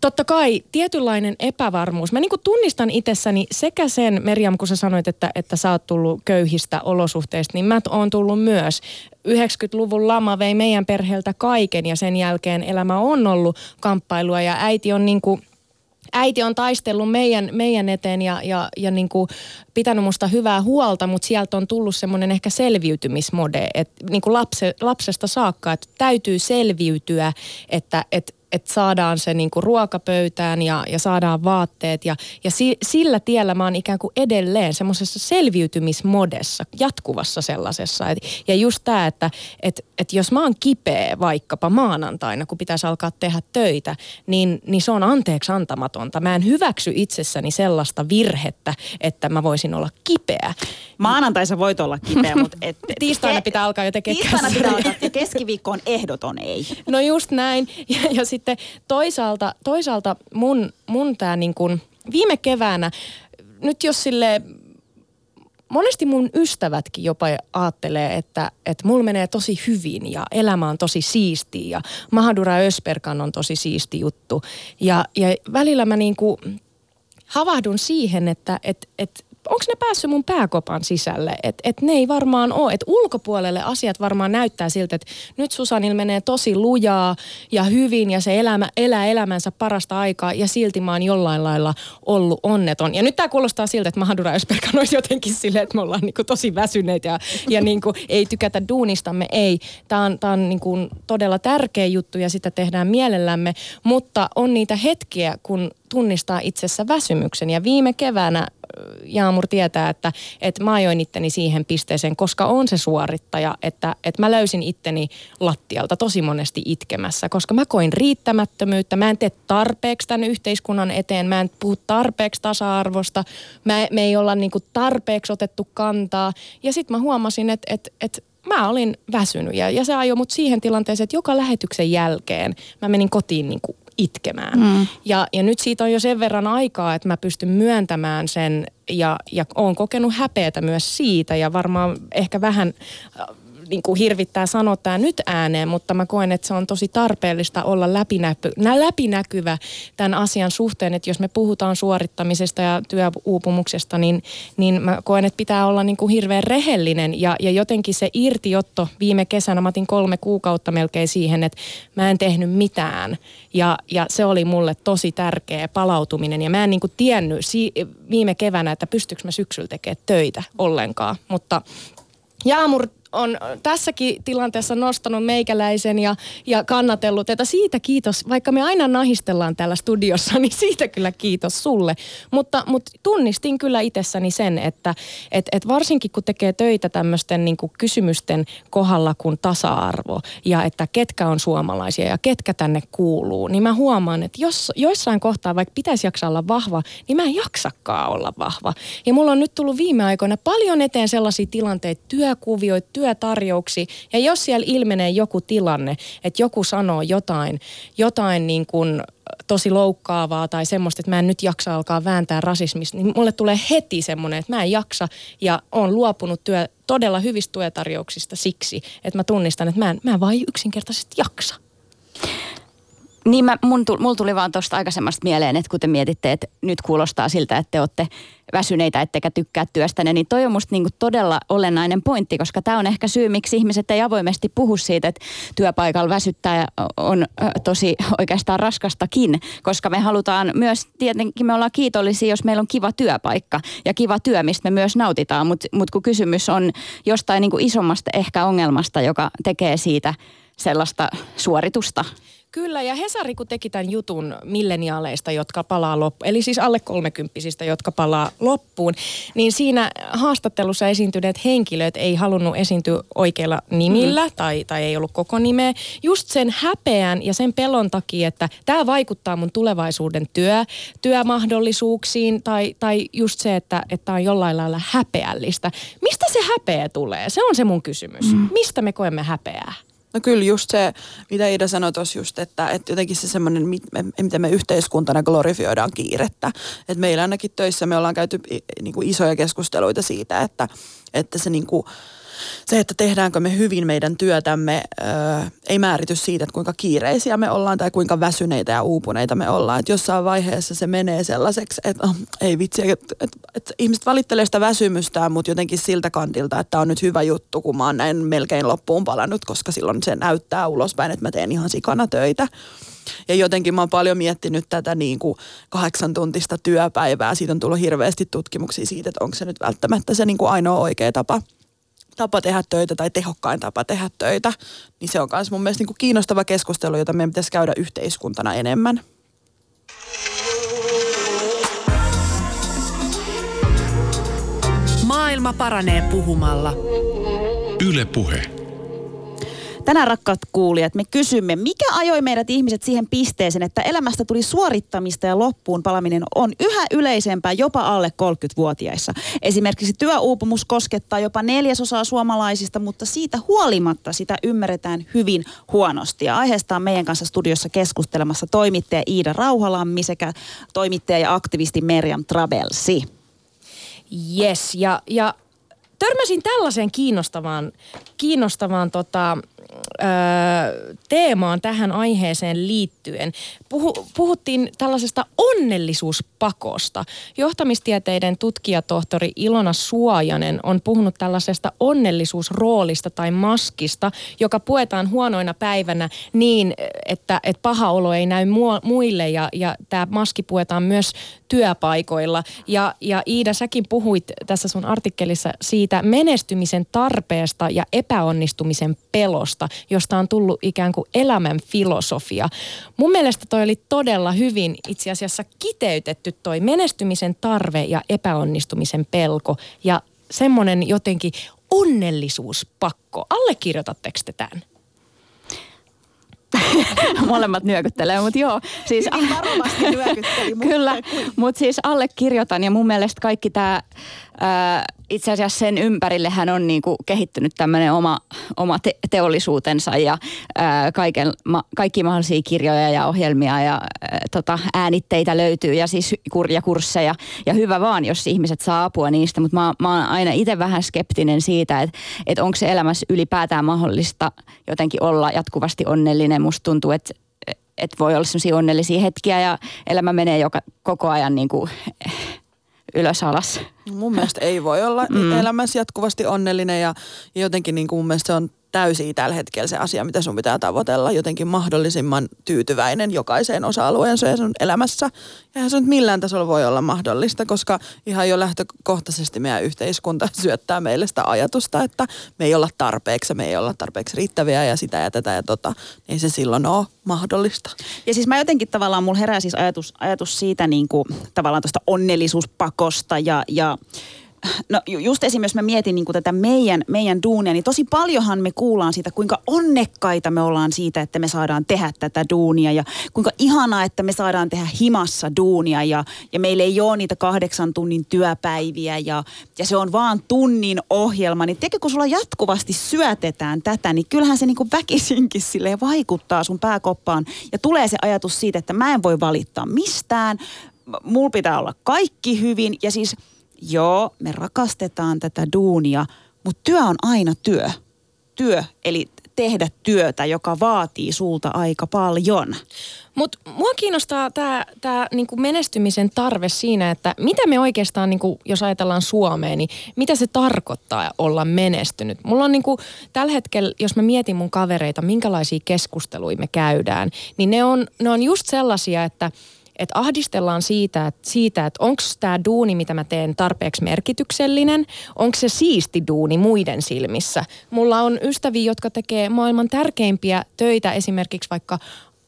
totta kai tietynlainen epävarmuus. Mä niin kuin tunnistan itsessäni sekä sen, Merjam, kun sä sanoit, että, että sä oot tullut köyhistä olosuhteista, niin mä oon tullut myös. 90-luvun lama vei meidän perheeltä kaiken ja sen jälkeen elämä on ollut kamppailua ja äiti on niin kuin – äiti on taistellut meidän, meidän eteen ja, ja, ja niin kuin pitänyt musta hyvää huolta, mutta sieltä on tullut semmoinen ehkä selviytymismode, että niin kuin lapse, lapsesta saakka, että täytyy selviytyä, että, että että saadaan se niinku ruokapöytään ja, ja saadaan vaatteet. Ja, ja si, sillä tiellä mä oon ikään kuin edelleen semmoisessa selviytymismodessa, jatkuvassa sellaisessa. Et, ja just tämä, että et, et jos mä oon kipeä vaikkapa maanantaina, kun pitäisi alkaa tehdä töitä, niin, niin se on anteeksi antamatonta. Mä en hyväksy itsessäni sellaista virhettä, että mä voisin olla kipeä. Maanantaisa voit olla kipeä, mutta... Et, tiistaina pitää alkaa jo tekemään Tiistaina pitää alkaa, ja keskiviikko on ehdoton ei. No just näin. Ja, ja sitten toisaalta, toisaalta mun, mun tää niin kuin viime keväänä, nyt jos sille monesti mun ystävätkin jopa ajattelee, että, että mulla menee tosi hyvin ja elämä on tosi siisti ja Mahadura Ösperkan on tosi siisti juttu. Ja, ja välillä mä niin kuin havahdun siihen, että, että, että onko ne päässyt mun pääkopan sisälle. Että et ne ei varmaan ole. Että ulkopuolelle asiat varmaan näyttää siltä, että nyt Susanil menee tosi lujaa ja hyvin ja se elämä, elää elämänsä parasta aikaa ja silti mä oon jollain lailla ollut onneton. Ja nyt tämä kuulostaa siltä, että Mahadura Ösperkan olisi jotenkin silleen, että me ollaan niinku tosi väsyneitä ja, ja niinku ei tykätä duunistamme. Ei. Tämä on, tää on niinku todella tärkeä juttu ja sitä tehdään mielellämme, mutta on niitä hetkiä, kun tunnistaa itsessä väsymyksen. Ja viime keväänä Jaamur tietää, että, että mä ajoin itteni siihen pisteeseen, koska on se suorittaja, että, että mä löysin itteni lattialta tosi monesti itkemässä, koska mä koin riittämättömyyttä, mä en tee tarpeeksi tämän yhteiskunnan eteen, mä en puhu tarpeeksi tasa-arvosta, mä, me ei olla niinku tarpeeksi otettu kantaa. Ja sitten mä huomasin, että, että, että mä olin väsynyt ja, ja se ajoi mut siihen tilanteeseen, että joka lähetyksen jälkeen mä menin kotiin niin kuin itkemään. Mm. Ja, ja nyt siitä on jo sen verran aikaa, että mä pystyn myöntämään sen ja, ja oon kokenut häpeätä myös siitä ja varmaan ehkä vähän niin kuin hirvittää sanoa tämä nyt ääneen, mutta mä koen, että se on tosi tarpeellista olla läpinäky, läpinäkyvä tämän asian suhteen, että jos me puhutaan suorittamisesta ja työuupumuksesta, niin, niin mä koen, että pitää olla niin kuin hirveän rehellinen ja, ja jotenkin se irtiotto viime kesänä, mä otin kolme kuukautta melkein siihen, että mä en tehnyt mitään ja, ja se oli mulle tosi tärkeä palautuminen ja mä en niin kuin tiennyt si- viime keväänä, että pystyykö mä syksyllä tekemään töitä ollenkaan, mutta Jaamur on tässäkin tilanteessa nostanut meikäläisen ja, ja kannatellut, että siitä kiitos, vaikka me aina nahistellaan täällä studiossa, niin siitä kyllä kiitos sulle. Mutta, mutta tunnistin kyllä itsessäni sen, että et, et varsinkin kun tekee töitä tämmöisten niin kysymysten kohdalla kuin tasa-arvo ja että ketkä on suomalaisia ja ketkä tänne kuuluu, niin mä huomaan, että jos joissain kohtaa vaikka pitäisi jaksaa olla vahva, niin mä en jaksakaan olla vahva. Ja mulla on nyt tullut viime aikoina paljon eteen sellaisia tilanteita, työkuvioita, työ työtarjouksi ja jos siellä ilmenee joku tilanne, että joku sanoo jotain, jotain niin kuin tosi loukkaavaa tai semmoista, että mä en nyt jaksa alkaa vääntää rasismista, niin mulle tulee heti semmoinen, että mä en jaksa ja on luopunut työ, todella hyvistä työtarjouksista siksi, että mä tunnistan, että mä en, mä en vaan yksinkertaisesti jaksa. Niin mä, mun, mulla tuli vaan tuosta aikaisemmasta mieleen, että kun te mietitte, että nyt kuulostaa siltä, että te olette väsyneitä ettekä tykkää työstänne, niin toi on musta niinku todella olennainen pointti, koska tämä on ehkä syy, miksi ihmiset ei avoimesti puhu siitä, että työpaikalla väsyttää on tosi oikeastaan raskastakin, koska me halutaan myös, tietenkin me ollaan kiitollisia, jos meillä on kiva työpaikka ja kiva työ, mistä me myös nautitaan, mutta mut kun kysymys on jostain niinku isommasta ehkä ongelmasta, joka tekee siitä sellaista suoritusta, Kyllä, ja Hesari kun teki tämän jutun milleniaaleista, jotka palaa loppuun, eli siis alle kolmekymppisistä, jotka palaa loppuun, niin siinä haastattelussa esiintyneet henkilöt ei halunnut esiintyä oikeilla nimillä mm. tai, tai ei ollut koko nimeä. Just sen häpeän ja sen pelon takia, että tämä vaikuttaa mun tulevaisuuden työ, työmahdollisuuksiin tai, tai just se, että tämä on jollain lailla häpeällistä. Mistä se häpeä tulee? Se on se mun kysymys. Mm. Mistä me koemme häpeää? No kyllä just se, mitä Ida sanoi tuossa just, että, että jotenkin se semmoinen, miten me yhteiskuntana glorifioidaan kiirettä. Että meillä ainakin töissä me ollaan käyty niin kuin isoja keskusteluita siitä, että, että se niin kuin, se, että tehdäänkö me hyvin meidän työtämme, ää, ei määrity siitä, että kuinka kiireisiä me ollaan tai kuinka väsyneitä ja uupuneita me ollaan. Että jossain vaiheessa se menee sellaiseksi, että oh, ei vitsi, että, että, että ihmiset valittelee sitä väsymystään, mutta jotenkin siltä kantilta, että on nyt hyvä juttu, kun mä oon näin melkein loppuun palannut, koska silloin se näyttää ulospäin, että mä teen ihan sikana töitä. Ja jotenkin mä oon paljon miettinyt tätä niin kuin kahdeksan tuntista työpäivää. Siitä on tullut hirveästi tutkimuksia siitä, että onko se nyt välttämättä se niin kuin ainoa oikea tapa tapa tehdä töitä tai tehokkain tapa tehdä töitä, niin se on myös mun mielestä niin kuin kiinnostava keskustelu, jota meidän pitäisi käydä yhteiskuntana enemmän. Maailma paranee puhumalla. Yle Puhe. Tänään rakkaat kuulijat, me kysymme, mikä ajoi meidät ihmiset siihen pisteeseen, että elämästä tuli suorittamista ja loppuun palaminen on yhä yleisempää jopa alle 30-vuotiaissa. Esimerkiksi työuupumus koskettaa jopa neljäsosaa suomalaisista, mutta siitä huolimatta sitä ymmärretään hyvin huonosti. Ja aiheesta on meidän kanssa studiossa keskustelemassa toimittaja Iida Rauhalammi sekä toimittaja ja aktivisti Meriam Trabelsi. Yes, ja, ja törmäsin tällaiseen kiinnostavaan, kiinnostavaan tota, teemaan tähän aiheeseen liittyen. Puhu, puhuttiin tällaisesta onnellisuuspakosta. Johtamistieteiden tutkijatohtori Ilona Suojanen on puhunut tällaisesta onnellisuusroolista tai maskista, joka puetaan huonoina päivänä niin, että, että paha olo ei näy muille ja, ja tämä maski puetaan myös työpaikoilla. Ja, ja Iida, säkin puhuit tässä sun artikkelissa siitä menestymisen tarpeesta ja epäonnistumisen pelosta, josta on tullut ikään kuin elämän filosofia. Mun mielestä toi oli todella hyvin itse asiassa kiteytetty toi menestymisen tarve ja epäonnistumisen pelko ja semmoinen jotenkin onnellisuuspakko. Allekirjoitatteko te tämän? Molemmat nyökyttelee, mutta joo. Siis, varovasti nyökytteli. Kyllä, mutta siis allekirjoitan ja mun mielestä kaikki tämä itse asiassa sen ympärillehän on niin kuin kehittynyt tämmöinen oma, oma te- teollisuutensa ja ää, kaiken, ma, kaikki mahdollisia kirjoja ja ohjelmia ja ää, tota, äänitteitä löytyy ja siis kur- ja kursseja. Ja hyvä vaan, jos ihmiset saa apua niistä, mutta mä, mä oon aina itse vähän skeptinen siitä, että, että onko se elämässä ylipäätään mahdollista jotenkin olla jatkuvasti onnellinen. Musta tuntuu, että että voi olla sellaisia onnellisia hetkiä ja elämä menee joka, koko ajan niin kuin, ylös alas. Mun mielestä ei voi olla mm. elämässä jatkuvasti onnellinen ja, jotenkin niin kuin mun mielestä se on täysin tällä hetkellä se asia, mitä sun pitää tavoitella. Jotenkin mahdollisimman tyytyväinen jokaiseen osa-alueensa sun elämässä. Eihän se nyt millään tasolla voi olla mahdollista, koska ihan jo lähtökohtaisesti meidän yhteiskunta syöttää meille sitä ajatusta, että me ei olla tarpeeksi, me ei olla tarpeeksi riittäviä ja sitä ja tätä ja tota. Niin se silloin ole mahdollista. Ja siis mä jotenkin tavallaan, mulla herää siis ajatus, ajatus siitä niin kuin, tavallaan tuosta onnellisuuspakosta ja, ja No just esimerkiksi mä mietin niin tätä meidän, meidän duunia, niin tosi paljonhan me kuullaan siitä, kuinka onnekkaita me ollaan siitä, että me saadaan tehdä tätä duunia ja kuinka ihanaa, että me saadaan tehdä himassa duunia ja, ja meillä ei ole niitä kahdeksan tunnin työpäiviä ja, ja se on vaan tunnin ohjelma. Niin tiedätkö, kun sulla jatkuvasti syötetään tätä, niin kyllähän se niin kuin väkisinkin sille vaikuttaa sun pääkoppaan ja tulee se ajatus siitä, että mä en voi valittaa mistään, mulla pitää olla kaikki hyvin ja siis – joo, me rakastetaan tätä duunia, mutta työ on aina työ. Työ, eli tehdä työtä, joka vaatii sulta aika paljon. Mutta mua kiinnostaa tämä tää niinku menestymisen tarve siinä, että mitä me oikeastaan, niinku, jos ajatellaan Suomeen, niin mitä se tarkoittaa olla menestynyt. Mulla on niinku, tällä hetkellä, jos mä mietin mun kavereita, minkälaisia keskusteluja me käydään, niin ne on, ne on just sellaisia, että – että ahdistellaan siitä, että, siitä, että onko tämä duuni, mitä mä teen, tarpeeksi merkityksellinen, onko se siisti duuni muiden silmissä. Mulla on ystäviä, jotka tekee maailman tärkeimpiä töitä esimerkiksi vaikka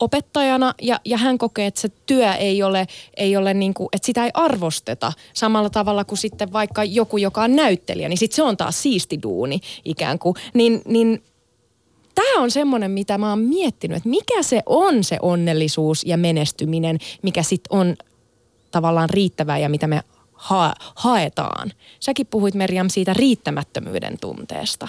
opettajana ja, ja hän kokee, että se työ ei ole, ei ole niin kuin, että sitä ei arvosteta samalla tavalla kuin sitten vaikka joku, joka on näyttelijä, niin sitten se on taas siisti duuni ikään kuin. Niin, niin tämä on semmoinen, mitä mä oon miettinyt, että mikä se on se onnellisuus ja menestyminen, mikä sitten on tavallaan riittävää ja mitä me ha- haetaan. Säkin puhuit Merjam siitä riittämättömyyden tunteesta.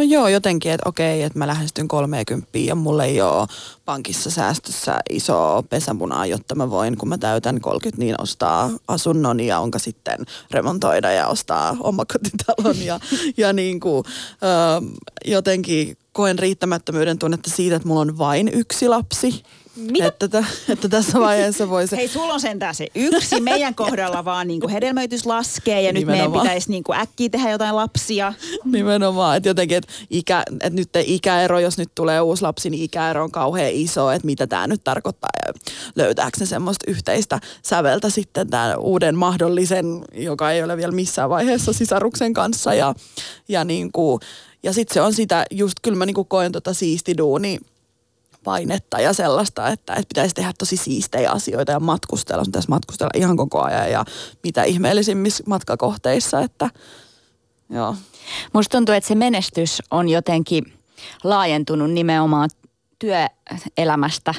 No joo, jotenkin, että okei, että mä lähestyn 30 ja mulla ei ole pankissa säästössä iso pesämunaa, jotta mä voin, kun mä täytän 30, niin ostaa asunnon ja onka sitten remontoida ja ostaa omakotitalon ja, ja niin kuin, ö, jotenkin koen riittämättömyyden tunnetta siitä, että mulla on vain yksi lapsi. Mitä? Että, että tässä vaiheessa voisi... Hei, sulla on sentään se yksi. Meidän kohdalla vaan niin kuin hedelmöitys laskee ja Nimenomaan. nyt meidän pitäisi niin kuin äkkiä tehdä jotain lapsia. Nimenomaan, että jotenkin, että, ikä, että nyt ikäero, jos nyt tulee uusi lapsi, niin ikäero on kauhean iso, että mitä tämä nyt tarkoittaa ja löytääkö ne semmoista yhteistä säveltä sitten tämän uuden mahdollisen, joka ei ole vielä missään vaiheessa sisaruksen kanssa ja, ja niin kuin, ja sitten se on sitä, just kyllä mä niinku koen tota siistiduuni painetta ja sellaista, että, että pitäisi tehdä tosi siistejä asioita ja matkustella. Pitäisi matkustella ihan koko ajan ja mitä ihmeellisimmissä matkakohteissa, että joo. Musta tuntuu, että se menestys on jotenkin laajentunut nimenomaan työelämästä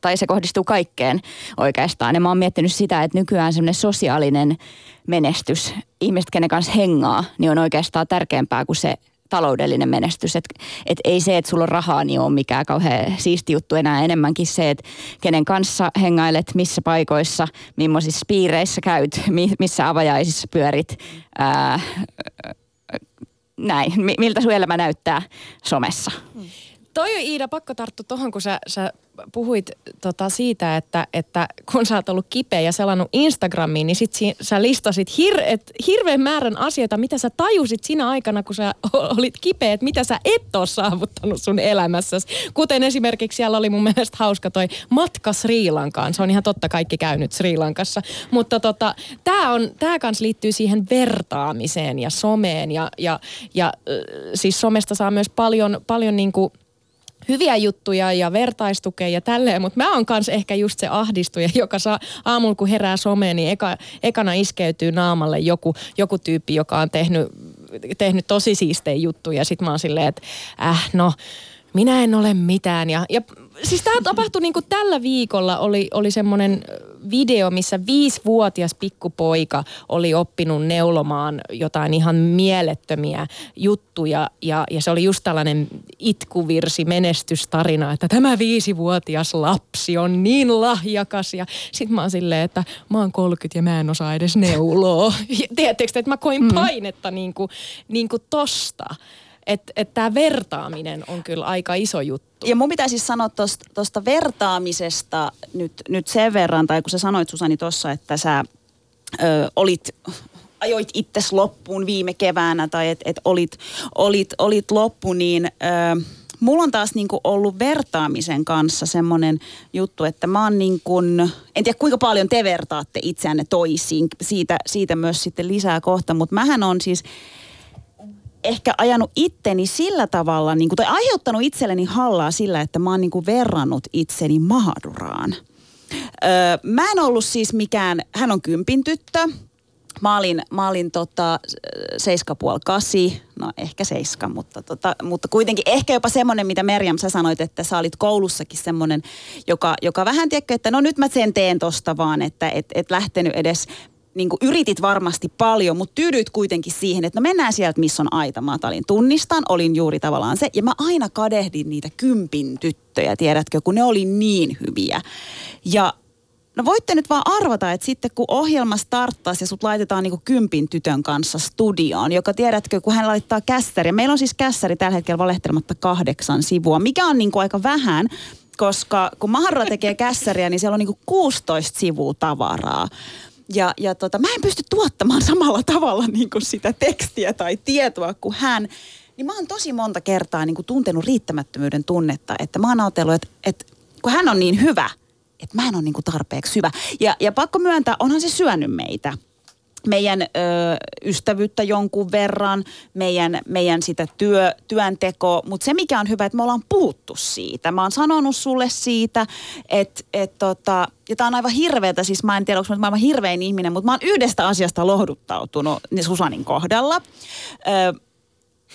tai se kohdistuu kaikkeen oikeastaan. Ja mä oon miettinyt sitä, että nykyään semmoinen sosiaalinen menestys, ihmiset, kenen kanssa hengaa, niin on oikeastaan tärkeämpää kuin se taloudellinen menestys. Et, et ei se, että sulla on rahaa, niin on mikään kauhean siisti juttu enää. Enemmänkin se, että kenen kanssa hengailet, missä paikoissa, millaisissa piireissä käyt, missä avajaisissa pyörit, ää, näin, miltä sun elämä näyttää somessa. Toi on Iida pakko tarttua tuohon, kun sä, sä puhuit tota siitä, että, että kun sä oot ollut kipeä ja selannut Instagramiin, niin sit si, sä listasit hir, et, hirveän määrän asioita, mitä sä tajusit siinä aikana, kun sä olit kipeä, että mitä sä et ole saavuttanut sun elämässäsi. Kuten esimerkiksi siellä oli mun mielestä hauska toi matka Sri Lankaan. Se on ihan totta kaikki käynyt Sri Lankassa. Mutta tota, tää, on, tää kans liittyy siihen vertaamiseen ja someen ja, ja, ja siis somesta saa myös paljon, paljon niinku hyviä juttuja ja vertaistukea ja tälleen, mutta mä oon kans ehkä just se ahdistuja, joka saa aamulla kun herää someen, niin eka, ekana iskeytyy naamalle joku, joku tyyppi, joka on tehnyt, tehnyt tosi siistejä juttuja. Sitten mä oon silleen, että äh no, minä en ole mitään. Ja, ja siis tämä tapahtui niin kuin tällä viikolla, oli, oli semmoinen video, missä viisivuotias pikkupoika oli oppinut neulomaan jotain ihan mielettömiä juttuja. Ja, ja se oli just tällainen itkuvirsi, menestystarina, että tämä viisivuotias lapsi on niin lahjakas. Ja sit mä oon silleen, että mä oon 30 ja mä en osaa edes neuloa. Tiedättekö, että mä koin mm. painetta mm. niin kuin, niin kuin tosta että et tämä vertaaminen on kyllä aika iso juttu. Ja mun pitää siis sanoa tuosta vertaamisesta nyt, nyt sen verran, tai kun sä sanoit Susani tuossa, että sä ö, olit ajoit itses loppuun viime keväänä tai että et olit, olit, olit loppu, niin ö, mulla on taas niinku ollut vertaamisen kanssa semmoinen juttu, että mä oon niin kuin, en tiedä kuinka paljon te vertaatte itseänne toisiin, siitä, siitä myös sitten lisää kohta, mutta mähän on siis ehkä ajanut itteni sillä tavalla, niin kuin, tai aiheuttanut itselleni hallaa sillä, että mä oon niin kuin verrannut itseni Mahaduraan. Öö, mä en ollut siis mikään, hän on kympin tyttö, Mä olin, mä olin tota, seiska puoli kasi, no ehkä seiska, mutta, tota, mutta kuitenkin ehkä jopa semmoinen, mitä Merjam sä sanoit, että sä olit koulussakin semmoinen, joka, joka vähän tiedätkö, että no nyt mä sen teen tosta vaan, että et, et lähtenyt edes niin kuin yritit varmasti paljon, mutta tyydyit kuitenkin siihen, että no mennään sieltä, missä on aita matalin. Tunnistan, olin juuri tavallaan se. Ja mä aina kadehdin niitä kympin tyttöjä, tiedätkö, kun ne oli niin hyviä. Ja No voitte nyt vaan arvata, että sitten kun ohjelma starttaisi ja sut laitetaan niin kuin kympin tytön kanssa studioon, joka tiedätkö, kun hän laittaa kässäri. Meillä on siis kässäri tällä hetkellä valehtelematta kahdeksan sivua, mikä on niin kuin aika vähän, koska kun Maharra tekee kässäriä, niin siellä on niin kuin 16 sivua tavaraa. Ja, ja tota, mä en pysty tuottamaan samalla tavalla niin kuin sitä tekstiä tai tietoa kuin hän. Niin mä oon tosi monta kertaa niin kuin tuntenut riittämättömyyden tunnetta, että mä oon ajatellut, että, että kun hän on niin hyvä, että mä en ole niin kuin tarpeeksi hyvä. Ja, ja pakko myöntää, onhan se syönyt meitä meidän ö, ystävyyttä jonkun verran, meidän, meidän sitä työ, työnteko, mutta se mikä on hyvä, että me ollaan puhuttu siitä. Mä oon sanonut sulle siitä, että et tota, ja tää on aivan hirveetä, siis mä en tiedä, onko mä aivan hirvein ihminen, mutta mä oon yhdestä asiasta lohduttautunut niin Susanin kohdalla. Ö,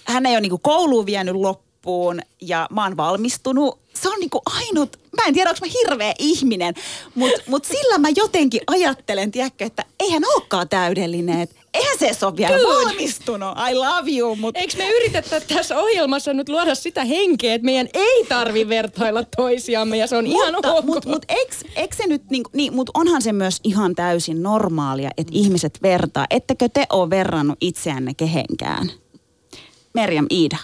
hän ei ole niinku kouluun vienyt loppuun ja mä oon valmistunut. Se on niinku ainut mä en tiedä, onko mä hirveä ihminen, mutta mut sillä mä jotenkin ajattelen, tiedätkö, että eihän olekaan täydellinen, että eihän se ole vielä Dude. valmistunut. I love you. Mut... Eikö me yritetä tässä ohjelmassa nyt luoda sitä henkeä, että meidän ei tarvi vertailla toisiamme ja se on mutta, ihan ok. Mutta mut, eikö, se nyt, niin, niin, mutta onhan se myös ihan täysin normaalia, että ihmiset vertaa. Ettekö te ole verrannut itseänne kehenkään? Merjam Iida.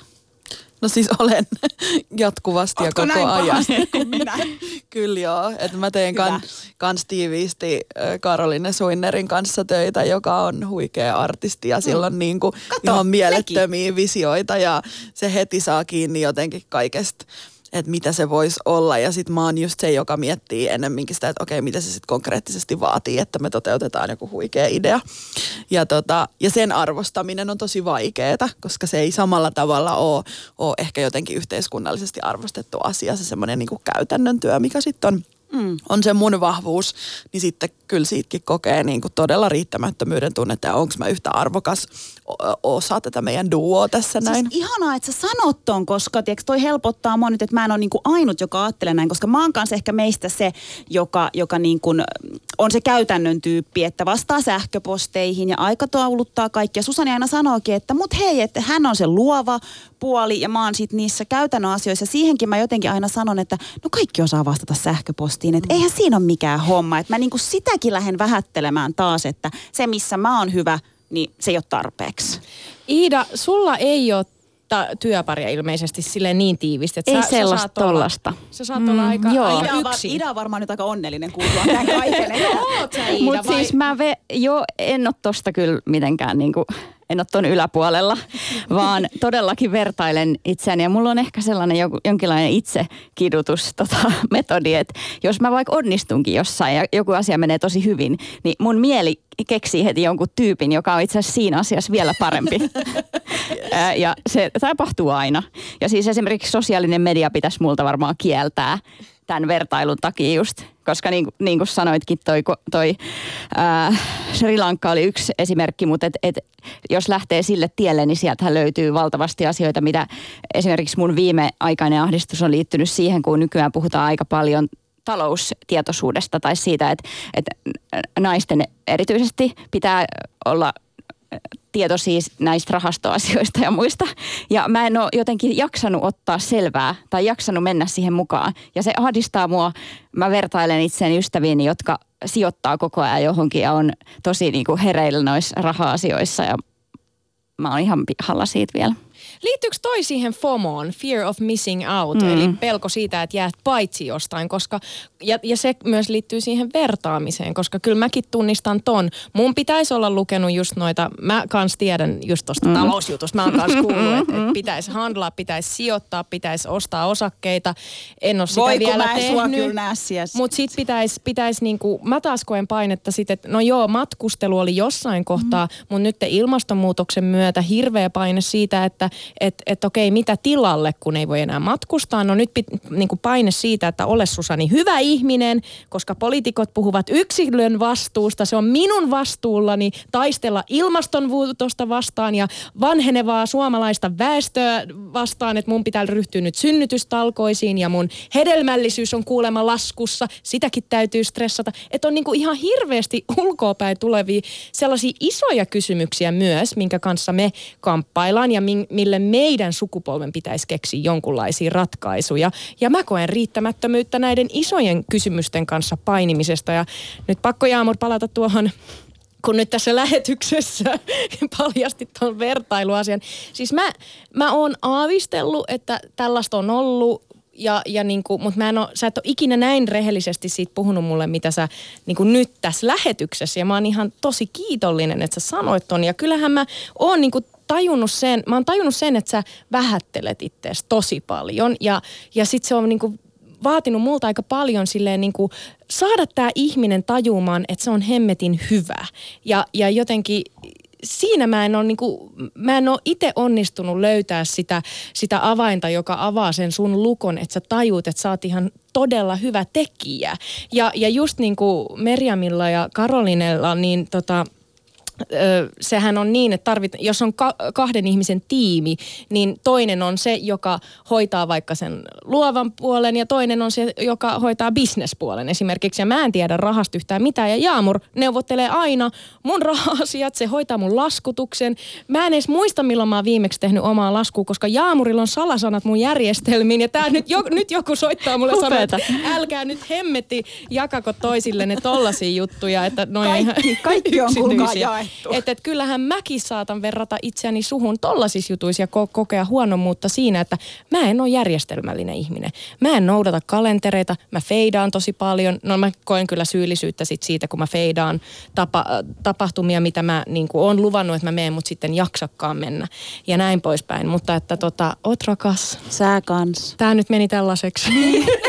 No siis olen jatkuvasti Ootko ja koko ajan. minä? Kyllä joo, että mä teen kan, kans tiiviisti Karoline Suinnerin kanssa töitä, joka on huikea artisti ja sillä on mm. niin kuin ihan mielettömiä mekin. visioita ja se heti saa kiinni jotenkin kaikesta että mitä se voisi olla. Ja sitten mä oon just se, joka miettii ennemminkin sitä, että okei, mitä se sitten konkreettisesti vaatii, että me toteutetaan joku huikea idea. Ja, tota, ja sen arvostaminen on tosi vaikeaa, koska se ei samalla tavalla ole, ole ehkä jotenkin yhteiskunnallisesti arvostettu asia, se semmoinen niin käytännön työ, mikä sitten on mm. on se mun vahvuus, niin sitten kyllä siitäkin kokee niin kuin todella riittämättömyyden tunnetta ja onko mä yhtä arvokas osa tätä meidän duoa tässä siis näin. Siis ihanaa, että sä sanot ton, koska tiiäks, toi helpottaa mua nyt, että mä en ole niin kuin ainut, joka ajattelee näin, koska mä oon kanssa ehkä meistä se, joka, joka niin kuin on se käytännön tyyppi, että vastaa sähköposteihin ja aikatauluttaa kaikkia. Susani aina sanookin, että mut hei, että hän on se luova puoli ja mä oon sit niissä käytännön asioissa. Siihenkin mä jotenkin aina sanon, että no kaikki osaa vastata sähköpostiin, että eihän siinä ole mikään homma. Että mä niinku sitäkin lähden vähättelemään taas, että se missä mä oon hyvä, niin se ei ole tarpeeksi. Iida, sulla ei ole ta- työparia ilmeisesti sille niin tiivisti, että Ei sä, sellaista sä saat olla, tollasta. sä saat olla aika, joo. aika Ida on, var- yksin. Ida on varmaan nyt aika onnellinen kuultua tämän kaiken. Mutta siis mä ve, jo en ole tosta kyllä mitenkään niinku, en ole ton yläpuolella, vaan todellakin vertailen itseäni. Ja mulla on ehkä sellainen joku, jonkinlainen itsekidutus tota, metodi, että jos mä vaikka onnistunkin jossain ja joku asia menee tosi hyvin, niin mun mieli keksii heti jonkun tyypin, joka on itse asiassa siinä asiassa vielä parempi. Ja se tapahtuu aina. Ja siis esimerkiksi sosiaalinen media pitäisi multa varmaan kieltää tämän vertailun takia just, koska niin, niin kuin sanoitkin, toi, toi ää, Sri Lanka oli yksi esimerkki, mutta et, et, jos lähtee sille tielle, niin sieltähän löytyy valtavasti asioita, mitä esimerkiksi mun viimeaikainen ahdistus on liittynyt siihen, kun nykyään puhutaan aika paljon taloustietoisuudesta tai siitä, että, että naisten erityisesti pitää olla tietoisia näistä rahastoasioista ja muista. Ja mä en ole jotenkin jaksanut ottaa selvää tai jaksanut mennä siihen mukaan. Ja se ahdistaa mua. Mä vertailen itseäni ystäviini, jotka sijoittaa koko ajan johonkin ja on tosi niin kuin hereillä noissa raha-asioissa. Ja mä oon ihan pihalla siitä vielä. Liittyykö toi siihen FOMOon, fear of missing out, mm. eli pelko siitä, että jäät paitsi jostain, koska, ja, ja se myös liittyy siihen vertaamiseen, koska kyllä mäkin tunnistan ton. Mun pitäisi olla lukenut just noita, mä kans tiedän just tosta mm. talousjutusta, mä oon kans kuullut, että et pitäisi handlaa, pitäisi sijoittaa, pitäisi ostaa osakkeita. En ole sitä Voi kun vielä mä tehnyt. Mutta sitten pitäisi, pitäis niinku, mä taas koen painetta sitten, että no joo, matkustelu oli jossain kohtaa, mm. mutta nyt ilmastonmuutoksen myötä hirveä paine siitä, että et, et okei, mitä tilalle, kun ei voi enää matkustaa. No nyt pit, niinku paine siitä, että ole Susani hyvä ihminen, koska poliitikot puhuvat yksilön vastuusta. Se on minun vastuullani taistella ilmastonmuutosta vastaan ja vanhenevaa suomalaista väestöä vastaan, että mun pitää ryhtyä nyt synnytystalkoisiin ja mun hedelmällisyys on kuulemma laskussa. Sitäkin täytyy stressata. Että on niinku ihan hirveästi ulkoopäin tulevia sellaisia isoja kysymyksiä myös, minkä kanssa me kamppaillaan ja min, mille meidän sukupolven pitäisi keksiä jonkunlaisia ratkaisuja. Ja mä koen riittämättömyyttä näiden isojen kysymysten kanssa painimisesta. Ja nyt pakko Jaamur palata tuohon kun nyt tässä lähetyksessä paljastit tuon vertailuasian. Siis mä, mä oon aavistellut, että tällaista on ollut, ja, ja niinku, mutta mä en sä et ole ikinä näin rehellisesti siitä puhunut mulle, mitä sä niinku nyt tässä lähetyksessä. Ja mä oon ihan tosi kiitollinen, että sä sanoit ton. Ja kyllähän mä oon niinku tajunnut sen, mä oon tajunnut sen, että sä vähättelet itseäsi tosi paljon. Ja, ja sit se on niinku vaatinut multa aika paljon silleen niin kuin saada tämä ihminen tajumaan, että se on hemmetin hyvä. Ja, ja jotenkin siinä mä en ole, niin kuin, mä en ole itse onnistunut löytää sitä, sitä avainta, joka avaa sen sun lukon, että sä tajuut, että sä oot ihan todella hyvä tekijä. Ja, ja just niin kuin Merjamilla ja Karolinella, niin tota, sehän on niin, että tarvit, jos on ka- kahden ihmisen tiimi, niin toinen on se, joka hoitaa vaikka sen luovan puolen ja toinen on se, joka hoitaa bisnespuolen esimerkiksi. Ja mä en tiedä rahasta yhtään mitään ja Jaamur neuvottelee aina mun raha-asiat, se hoitaa mun laskutuksen. Mä en edes muista, milloin mä oon viimeksi tehnyt omaa laskua, koska Jaamurilla on salasanat mun järjestelmiin ja tää nyt, jo, nyt joku soittaa mulle ja sanoo, että älkää nyt hemmetti jakako toisillenne tollasia juttuja, että noin Kaikki- kaikki on kuulkaa. Että et kyllähän mäkin saatan verrata itseäni suhun tollasissa jutuissa ja ko- kokea huonommuutta siinä, että mä en ole järjestelmällinen ihminen. Mä en noudata kalentereita, mä feidaan tosi paljon. No mä koen kyllä syyllisyyttä sit siitä, kun mä feidaan tapa, tapahtumia, mitä mä niin oon luvannut, että mä menen, mutta sitten jaksakkaan mennä. Ja näin poispäin. Mutta että tota, oot rakas. Sä kans. Tää nyt meni tällaiseksi.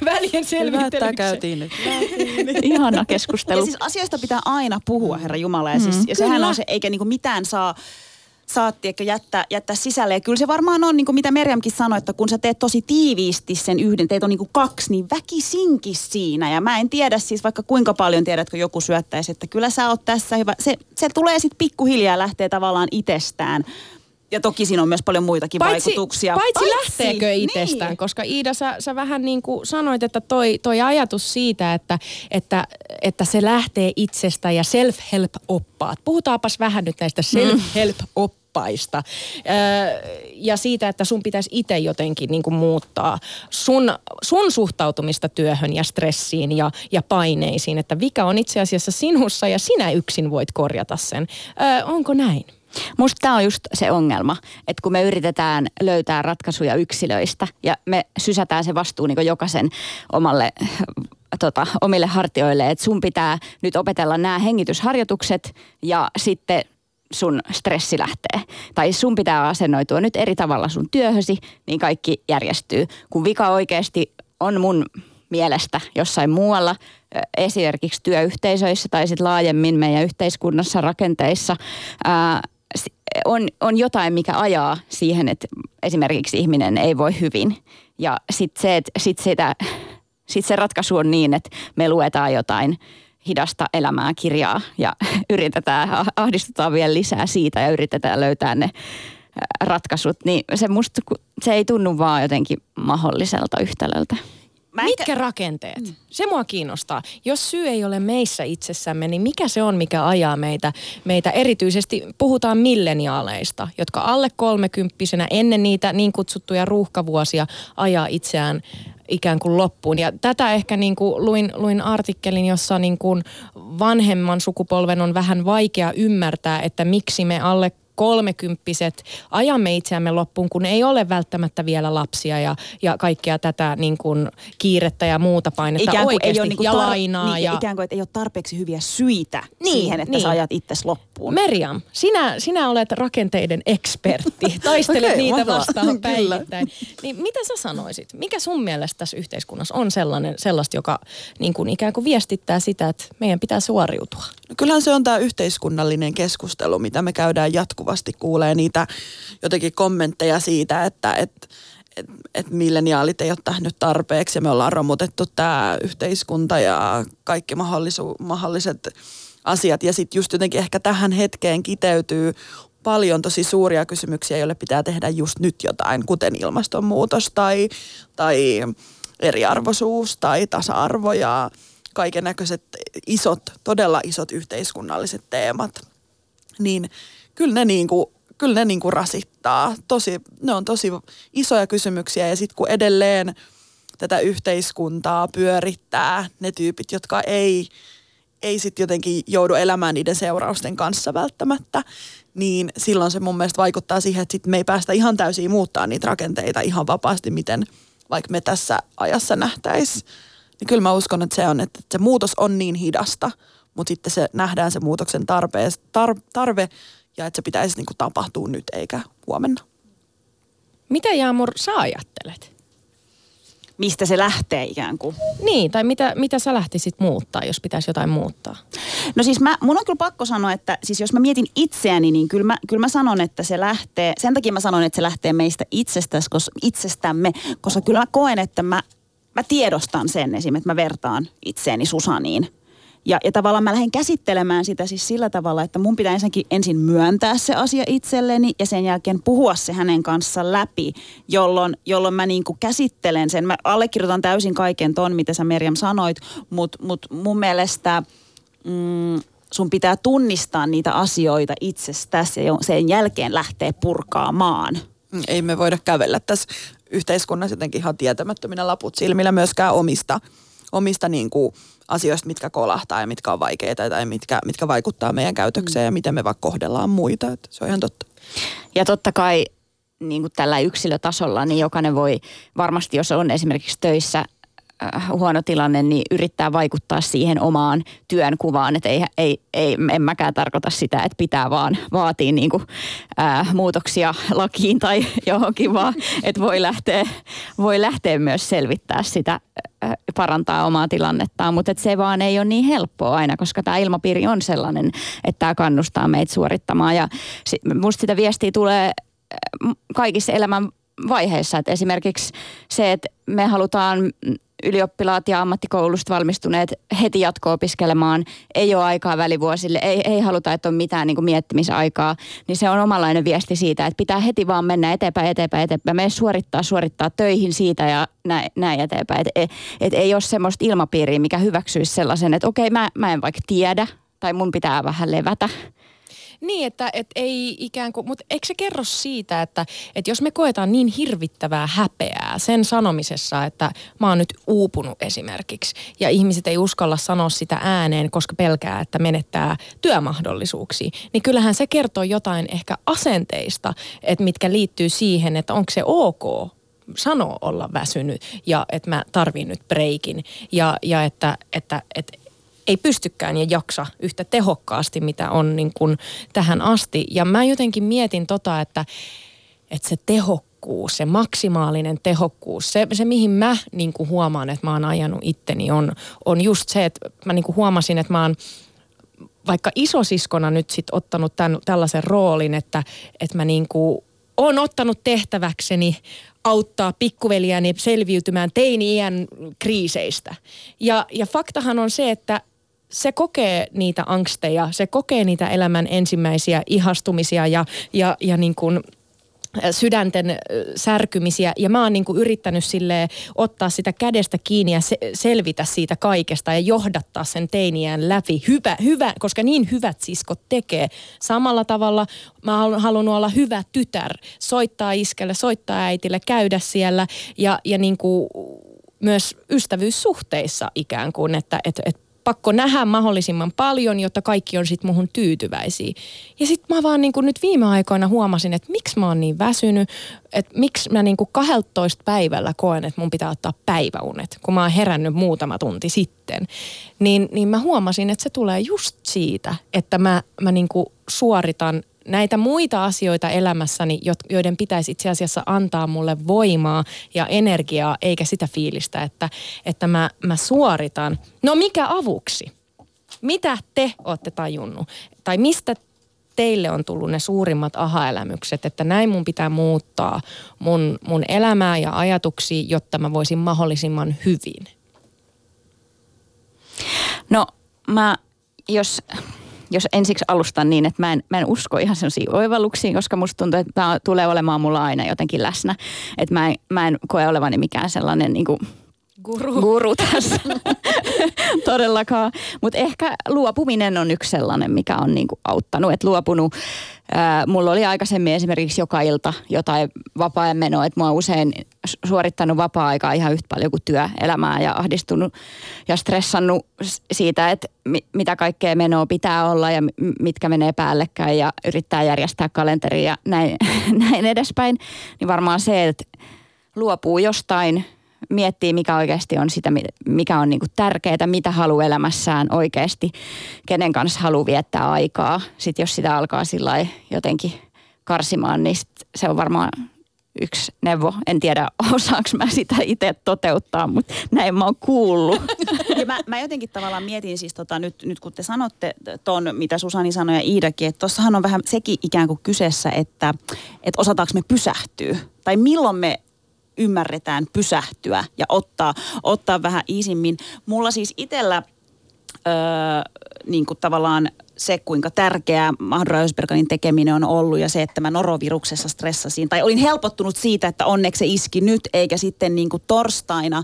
Välien Hyvä, että tämä selvittelyksen. käytiin nyt. Ihana keskustelu. Ja siis asioista pitää aina puhua, Herra Jumala. Ja, siis, ja sehän on se, eikä niinku mitään saa saatti ehkä jättää, jättää sisälle. Ja kyllä se varmaan on, niin kuin mitä Merjamkin sanoi, että kun sä teet tosi tiiviisti sen yhden, teet on niin kuin kaksi, niin väkisinkin siinä. Ja mä en tiedä siis vaikka kuinka paljon tiedätkö joku syöttäisi, että kyllä sä oot tässä hyvä. Se, se tulee sitten pikkuhiljaa lähtee tavallaan itsestään. Ja toki siinä on myös paljon muitakin Paitsi, vaikutuksia. paitsi lähteekö Niin. itsestään, koska Iida, sä, sä vähän niin kuin sanoit, että toi, toi ajatus siitä, että, että, että se lähtee itsestä ja self-help-oppaat. Puhutaapas vähän nyt näistä self-help-oppaista oppaista ja siitä, että sun pitäisi itse jotenkin niin kuin muuttaa sun, sun suhtautumista työhön ja stressiin ja, ja paineisiin, että vika on itse asiassa sinussa ja sinä yksin voit korjata sen. Onko näin? Musta tämä on just se ongelma, että kun me yritetään löytää ratkaisuja yksilöistä ja me sysätään se vastuu niin jokaisen omalle tota, omille hartioille, että sun pitää nyt opetella nämä hengitysharjoitukset ja sitten sun stressi lähtee. Tai sun pitää asennoitua nyt eri tavalla sun työhösi, niin kaikki järjestyy. Kun vika oikeasti on mun mielestä jossain muualla, esimerkiksi työyhteisöissä tai sitten laajemmin meidän yhteiskunnassa, rakenteissa, ää, on, on jotain, mikä ajaa siihen, että esimerkiksi ihminen ei voi hyvin. Ja sitten se, että sit sitä, sit se ratkaisu on niin, että me luetaan jotain hidasta elämää kirjaa ja yritetään, ahdistutaan vielä lisää siitä ja yritetään löytää ne ratkaisut, niin se, musta, se ei tunnu vaan jotenkin mahdolliselta yhtälöltä. Mä Mitkä ehkä... rakenteet? Mm. Se mua kiinnostaa. Jos syy ei ole meissä itsessämme, niin mikä se on, mikä ajaa meitä, meitä erityisesti, puhutaan milleniaaleista, jotka alle kolmekymppisenä ennen niitä niin kutsuttuja ruuhkavuosia ajaa itseään ikään kuin loppuun. Ja tätä ehkä niin kuin luin, luin artikkelin, jossa niin kuin vanhemman sukupolven on vähän vaikea ymmärtää, että miksi me alle kolmekymppiset ajamme itseämme loppuun, kun ei ole välttämättä vielä lapsia ja, ja kaikkea tätä niin kuin kiirettä ja muuta painetta ikään kuin oikeasti ei ole niin kuin ja tar- lainaa. Niin, ja... Ikään kuin, että ei ole tarpeeksi hyviä syitä niin, siihen, että niin. sä ajat itsesi loppuun. Meriam, sinä, sinä olet rakenteiden ekspertti. Taistelet okay, niitä vastaan päivittäin. Niin mitä sä sanoisit? Mikä sun mielestä tässä yhteiskunnassa on sellainen, sellaista, joka niin kuin ikään kuin viestittää sitä, että meidän pitää suoriutua? No kyllähän se on tämä yhteiskunnallinen keskustelu, mitä me käydään jatkuvasti. Kuulee niitä jotenkin kommentteja siitä, että et, et, et milleniaalit ei ole tehnyt tarpeeksi ja me ollaan romutettu tämä yhteiskunta ja kaikki mahdollisu, mahdolliset asiat. Ja sitten just jotenkin ehkä tähän hetkeen kiteytyy paljon tosi suuria kysymyksiä, joille pitää tehdä just nyt jotain, kuten ilmastonmuutos tai, tai eriarvoisuus tai tasa-arvo ja kaiken näköiset isot, todella isot yhteiskunnalliset teemat, niin kyllä ne niin kuin, kyllä ne niin kuin rasittaa. Tosi, ne on tosi isoja kysymyksiä ja sitten kun edelleen tätä yhteiskuntaa pyörittää ne tyypit, jotka ei, ei sitten jotenkin joudu elämään niiden seurausten kanssa välttämättä, niin silloin se mun mielestä vaikuttaa siihen, että sit me ei päästä ihan täysin muuttaa niitä rakenteita ihan vapaasti, miten vaikka me tässä ajassa nähtäisiin niin kyllä mä uskon, että se on, että se muutos on niin hidasta, mutta sitten se nähdään se muutoksen tarpe, tar, tarve ja että se pitäisi niin kuin tapahtua nyt eikä huomenna. Mitä Jaamur sä ajattelet? Mistä se lähtee ikään kuin? Niin, tai mitä, mitä sä lähtisit muuttaa, jos pitäisi jotain muuttaa? No siis mä, mun on kyllä pakko sanoa, että siis jos mä mietin itseäni, niin kyllä mä, kyllä mä sanon, että se lähtee, sen takia mä sanon, että se lähtee meistä itsestäs, koska, itsestämme, koska kyllä mä koen, että mä mä tiedostan sen esim. että mä vertaan itseäni Susaniin. Ja, ja tavallaan mä lähden käsittelemään sitä siis sillä tavalla, että mun pitää ensinnäkin ensin myöntää se asia itselleni ja sen jälkeen puhua se hänen kanssa läpi, jolloin, jolloin mä niin kuin käsittelen sen. Mä allekirjoitan täysin kaiken ton, mitä sä Merjam sanoit, mutta mut mun mielestä mm, sun pitää tunnistaa niitä asioita itsestäsi ja sen jälkeen lähteä purkaamaan. Ei me voida kävellä tässä yhteiskunnassa jotenkin ihan tietämättöminä laput silmillä myöskään omista, omista niin kuin asioista, mitkä kolahtaa ja mitkä on vaikeita tai mitkä, mitkä vaikuttaa meidän käytökseen mm. ja miten me vaikka kohdellaan muita. Että se on ihan totta. Ja totta kai niin kuin tällä yksilötasolla, niin jokainen voi varmasti, jos on esimerkiksi töissä huono tilanne, niin yrittää vaikuttaa siihen omaan työnkuvaan. Että ei, ei, ei, en mäkään tarkoita sitä, että pitää vaan vaatia niin kuin, ää, äh, muutoksia lakiin tai johonkin, vaan että voi lähteä, voi lähteä myös selvittää sitä, ää, äh, parantaa omaa tilannettaan. Mutta se vaan ei ole niin helppoa aina, koska tämä ilmapiiri on sellainen, että tämä kannustaa meitä suorittamaan. Ja musta sitä viestiä tulee kaikissa elämän vaiheissa. Että esimerkiksi se, että me halutaan ylioppilaat ja ammattikoulusta valmistuneet heti jatko-opiskelemaan, ei ole aikaa välivuosille, ei, ei haluta, että on mitään niin kuin miettimisaikaa, niin se on omanlainen viesti siitä, että pitää heti vaan mennä eteenpäin, eteenpäin, eteenpäin. Me suorittaa, suorittaa töihin siitä ja näin, näin eteenpäin. Että et, et ei ole semmoista ilmapiiriä, mikä hyväksyisi sellaisen, että okei, mä, mä en vaikka tiedä tai mun pitää vähän levätä Niin, että et ei ikään kuin, mutta eikö se kerro siitä, että, että jos me koetaan niin hirvittävää häpeää sen sanomisessa, että mä oon nyt uupunut esimerkiksi, ja ihmiset ei uskalla sanoa sitä ääneen, koska pelkää, että menettää työmahdollisuuksia, niin kyllähän se kertoo jotain ehkä asenteista, että mitkä liittyy siihen, että onko se ok sanoo olla väsynyt ja että mä tarvin nyt breikin ja, ja että, että, että ei pystykään ja jaksa yhtä tehokkaasti, mitä on niin kuin tähän asti. Ja mä jotenkin mietin tota, että, että se tehokkuus, se maksimaalinen tehokkuus, se, se mihin mä niin kuin huomaan, että mä oon ajanut itteni, on, on just se, että mä niin kuin huomasin, että mä oon vaikka isosiskona nyt sit ottanut tämän, tällaisen roolin, että, että mä niin kuin on ottanut tehtäväkseni auttaa pikkuveliäni selviytymään teini-iän kriiseistä. Ja, ja faktahan on se, että se kokee niitä angsteja, se kokee niitä elämän ensimmäisiä ihastumisia ja, ja, ja niin kuin sydänten särkymisiä ja mä oon niin kuin yrittänyt sille ottaa sitä kädestä kiinni ja se, selvitä siitä kaikesta ja johdattaa sen teiniään läpi. Hyvä, hyvä, koska niin hyvät siskot tekee. Samalla tavalla mä oon halunnut olla hyvä tytär, soittaa iskelle, soittaa äitille, käydä siellä ja, ja niin kuin myös ystävyyssuhteissa ikään kuin, että et, et pakko nähdä mahdollisimman paljon, jotta kaikki on sitten muhun tyytyväisiä. Ja sitten mä vaan niin kuin nyt viime aikoina huomasin, että miksi mä oon niin väsynyt, että miksi mä niin kuin 12 päivällä koen, että mun pitää ottaa päiväunet, kun mä oon herännyt muutama tunti sitten. Niin, niin mä huomasin, että se tulee just siitä, että mä, mä niin kuin suoritan näitä muita asioita elämässäni, joiden pitäisi itse asiassa antaa mulle voimaa ja energiaa, eikä sitä fiilistä, että, että mä, mä suoritan. No mikä avuksi? Mitä te olette tajunnut? Tai mistä teille on tullut ne suurimmat aha-elämykset, että näin mun pitää muuttaa mun, mun elämää ja ajatuksia, jotta mä voisin mahdollisimman hyvin? No mä, jos jos ensiksi alustan niin, että mä en, mä en usko ihan sellaisiin oivalluksiin, koska musta tuntuu, että tämä tulee olemaan mulla aina jotenkin läsnä. Että mä mä en koe olevani mikään sellainen niin kuin Guru. Guru tässä. Todellakaan. Mutta ehkä luopuminen on yksi sellainen, mikä on niinku auttanut. Että luopunut, ää, mulla oli aikaisemmin esimerkiksi joka ilta jotain vapaa-ajan menoa. Että mä oon usein suorittanut vapaa-aikaa ihan yhtä paljon kuin työelämää ja ahdistunut ja stressannut siitä, että mi- mitä kaikkea menoa pitää olla ja mitkä menee päällekkäin ja yrittää järjestää kalenteria ja näin, näin edespäin. Niin varmaan se, että luopuu jostain – miettii, mikä oikeasti on sitä, mikä on niinku tärkeää, mitä haluaa elämässään oikeasti, kenen kanssa haluaa viettää aikaa. Sitten jos sitä alkaa sillä jotenkin karsimaan, niin se on varmaan yksi neuvo. En tiedä, osaanko mä sitä itse toteuttaa, mutta näin mä oon kuullut. Ja mä, mä jotenkin tavallaan mietin siis tota, nyt, nyt kun te sanotte ton, mitä Susani sanoi ja Iidakin, että tossahan on vähän sekin ikään kuin kyseessä, että, että osataanko me pysähtyä. Tai milloin me ymmärretään pysähtyä ja ottaa, ottaa vähän iisimmin. Mulla siis itsellä niin kuin tavallaan se, kuinka tärkeää Mahdra Ösberganin tekeminen on ollut ja se, että mä noroviruksessa stressasin. Tai olin helpottunut siitä, että onneksi se iski nyt eikä sitten niin kuin torstaina.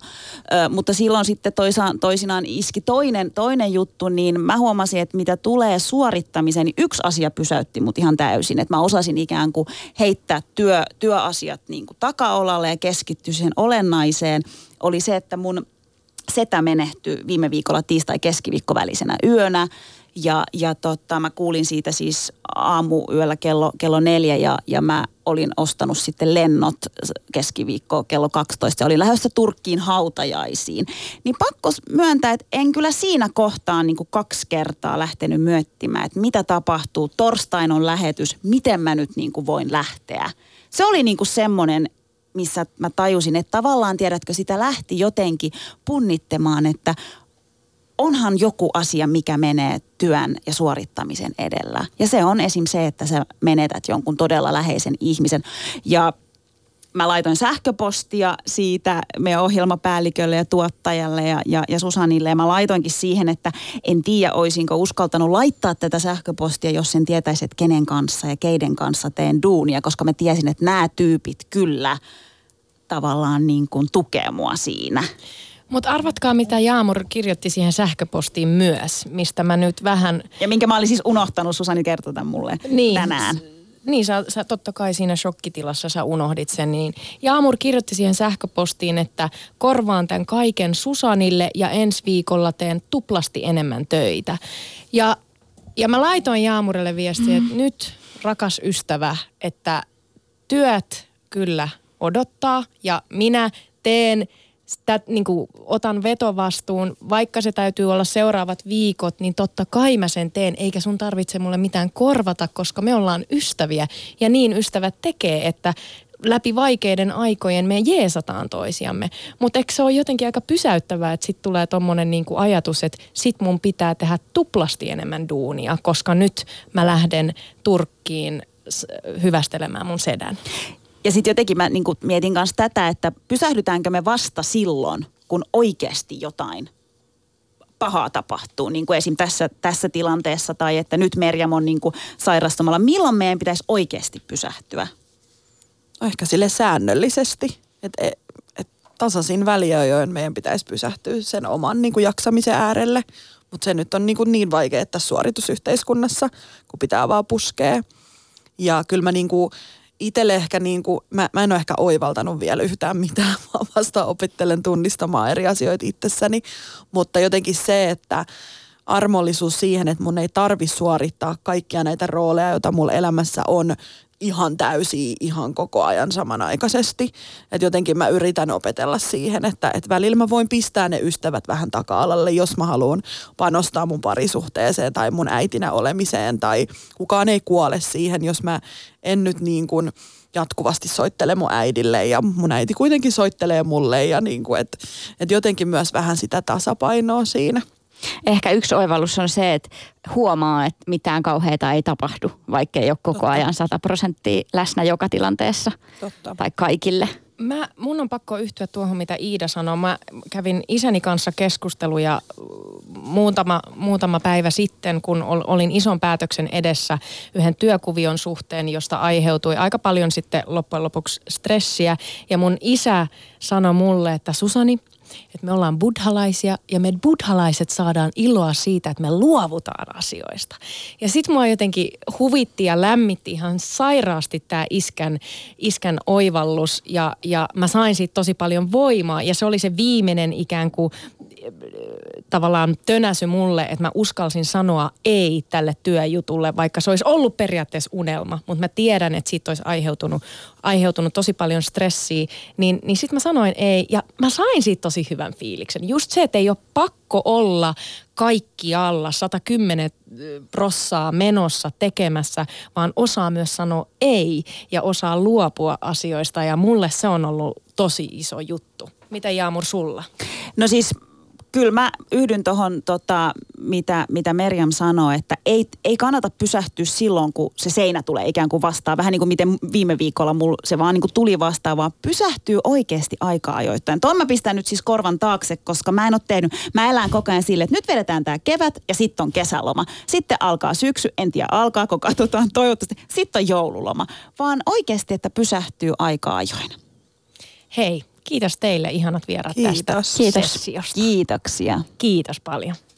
Ö, mutta silloin sitten toisa, toisinaan iski toinen, toinen juttu, niin mä huomasin, että mitä tulee suorittamiseen, niin yksi asia pysäytti mut ihan täysin. Että mä osasin ikään kuin heittää työ, työasiat niin kuin takaolalle ja keskittyä siihen olennaiseen. Oli se, että mun setä menehtyi viime viikolla tiistai-keskiviikko välisenä yönä ja, ja tota, mä kuulin siitä siis aamuyöllä kello, kello neljä ja, ja mä olin ostanut sitten lennot keskiviikko kello 12 ja olin lähdössä Turkkiin hautajaisiin. Niin pakko myöntää, että en kyllä siinä kohtaa niin kuin kaksi kertaa lähtenyt myöttimään, että mitä tapahtuu. Torstain on lähetys, miten mä nyt niin kuin voin lähteä. Se oli niin kuin semmoinen, missä mä tajusin, että tavallaan tiedätkö, sitä lähti jotenkin punnittamaan, että onhan joku asia, mikä menee työn ja suorittamisen edellä. Ja se on esim. se, että sä menetät jonkun todella läheisen ihmisen. Ja mä laitoin sähköpostia siitä meidän ohjelmapäällikölle ja tuottajalle ja, ja, ja Susanille. Ja mä laitoinkin siihen, että en tiedä, olisinko uskaltanut laittaa tätä sähköpostia, jos en tietäisi, että kenen kanssa ja keiden kanssa teen duunia. Koska mä tiesin, että nämä tyypit kyllä tavallaan niin kuin tukee mua siinä. Mutta arvatkaa, mitä Jaamur kirjoitti siihen sähköpostiin myös, mistä mä nyt vähän... Ja minkä mä olin siis unohtanut, Susani kertoi tämän mulle Niin. tänään. Niin, sä, sä totta kai siinä shokkitilassa sä unohdit sen. Niin Jaamur kirjoitti siihen sähköpostiin, että korvaan tämän kaiken Susanille ja ensi viikolla teen tuplasti enemmän töitä. Ja, ja mä laitoin Jaamurille viestiä, että nyt rakas ystävä, että työt kyllä odottaa ja minä teen sitä, niin kuin, otan vetovastuun, vaikka se täytyy olla seuraavat viikot, niin totta kai mä sen teen, eikä sun tarvitse mulle mitään korvata, koska me ollaan ystäviä. Ja niin ystävät tekee, että läpi vaikeiden aikojen me jeesataan toisiamme. Mutta eikö se ole jotenkin aika pysäyttävää, että sitten tulee tommonen niinku ajatus, että sit mun pitää tehdä tuplasti enemmän duunia, koska nyt mä lähden Turkkiin hyvästelemään mun sedän. Ja sitten jotenkin mä niin mietin myös tätä, että pysähdytäänkö me vasta silloin, kun oikeasti jotain pahaa tapahtuu, niin kuin esim. Tässä, tässä tilanteessa, tai että nyt Merjam on niin sairastumalla. Milloin meidän pitäisi oikeasti pysähtyä? No ehkä sille säännöllisesti. Että et, et tasaisin väliajoin meidän pitäisi pysähtyä sen oman niin kuin jaksamisen äärelle. Mutta se nyt on niin, kuin niin vaikea tässä suoritusyhteiskunnassa, kun pitää vaan puskea. Ja kyllä mä niin kuin itselle ehkä niin kuin, mä, mä en ole ehkä oivaltanut vielä yhtään mitään, vaan vasta opittelen tunnistamaan eri asioita itsessäni. Mutta jotenkin se, että armollisuus siihen, että mun ei tarvi suorittaa kaikkia näitä rooleja, joita mulla elämässä on ihan täysiä ihan koko ajan samanaikaisesti. Että jotenkin mä yritän opetella siihen, että, että välillä mä voin pistää ne ystävät vähän taka-alalle, jos mä haluan panostaa mun parisuhteeseen tai mun äitinä olemiseen tai kukaan ei kuole siihen, jos mä en nyt niin kuin jatkuvasti soittele mun äidille ja mun äiti kuitenkin soittelee mulle ja niin kuin, että, että jotenkin myös vähän sitä tasapainoa siinä. Ehkä yksi oivallus on se, että huomaa, että mitään kauheita ei tapahdu, vaikka ei ole koko ajan 100 prosenttia läsnä joka tilanteessa Totta. tai kaikille. Mä, mun on pakko yhtyä tuohon, mitä Iida sanoi. Mä kävin isäni kanssa keskusteluja muutama, muutama päivä sitten, kun ol, olin ison päätöksen edessä yhden työkuvion suhteen, josta aiheutui aika paljon sitten loppujen lopuksi stressiä. Ja mun isä sanoi mulle, että Susani, että me ollaan buddhalaisia ja me buddhalaiset saadaan iloa siitä, että me luovutaan asioista. Ja sit mua jotenkin huvitti ja lämmitti ihan sairaasti tämä iskän, iskän oivallus ja, ja mä sain siitä tosi paljon voimaa ja se oli se viimeinen ikään kuin tavallaan tönäsy mulle, että mä uskalsin sanoa ei tälle työjutulle, vaikka se olisi ollut periaatteessa unelma, mutta mä tiedän, että siitä olisi aiheutunut, aiheutunut tosi paljon stressiä, niin, niin sitten mä sanoin ei ja mä sain siitä tosi hyvän fiiliksen. Just se, että ei ole pakko olla kaikki alla 110 prossaa menossa tekemässä, vaan osaa myös sanoa ei ja osaa luopua asioista ja mulle se on ollut tosi iso juttu. Mitä Jaamur sulla? No siis kyllä mä yhdyn tuohon, tota, mitä, mitä Merjam sanoi, että ei, ei kannata pysähtyä silloin, kun se seinä tulee ikään kuin vastaan. Vähän niin kuin miten viime viikolla mulla se vaan niin kuin tuli vastaan, vaan pysähtyy oikeasti aika ajoittain. Tuon mä pistän nyt siis korvan taakse, koska mä en ole tehnyt, mä elän koko ajan sille, että nyt vedetään tämä kevät ja sitten on kesäloma. Sitten alkaa syksy, en tiedä alkaako, katsotaan toivottavasti. Sitten on joululoma. Vaan oikeasti, että pysähtyy aika ajoin. Hei, kiitos teille ihanat vieraat tästä Kiitos. Kiitos. sessiosta. Kiitoksia. Kiitos paljon.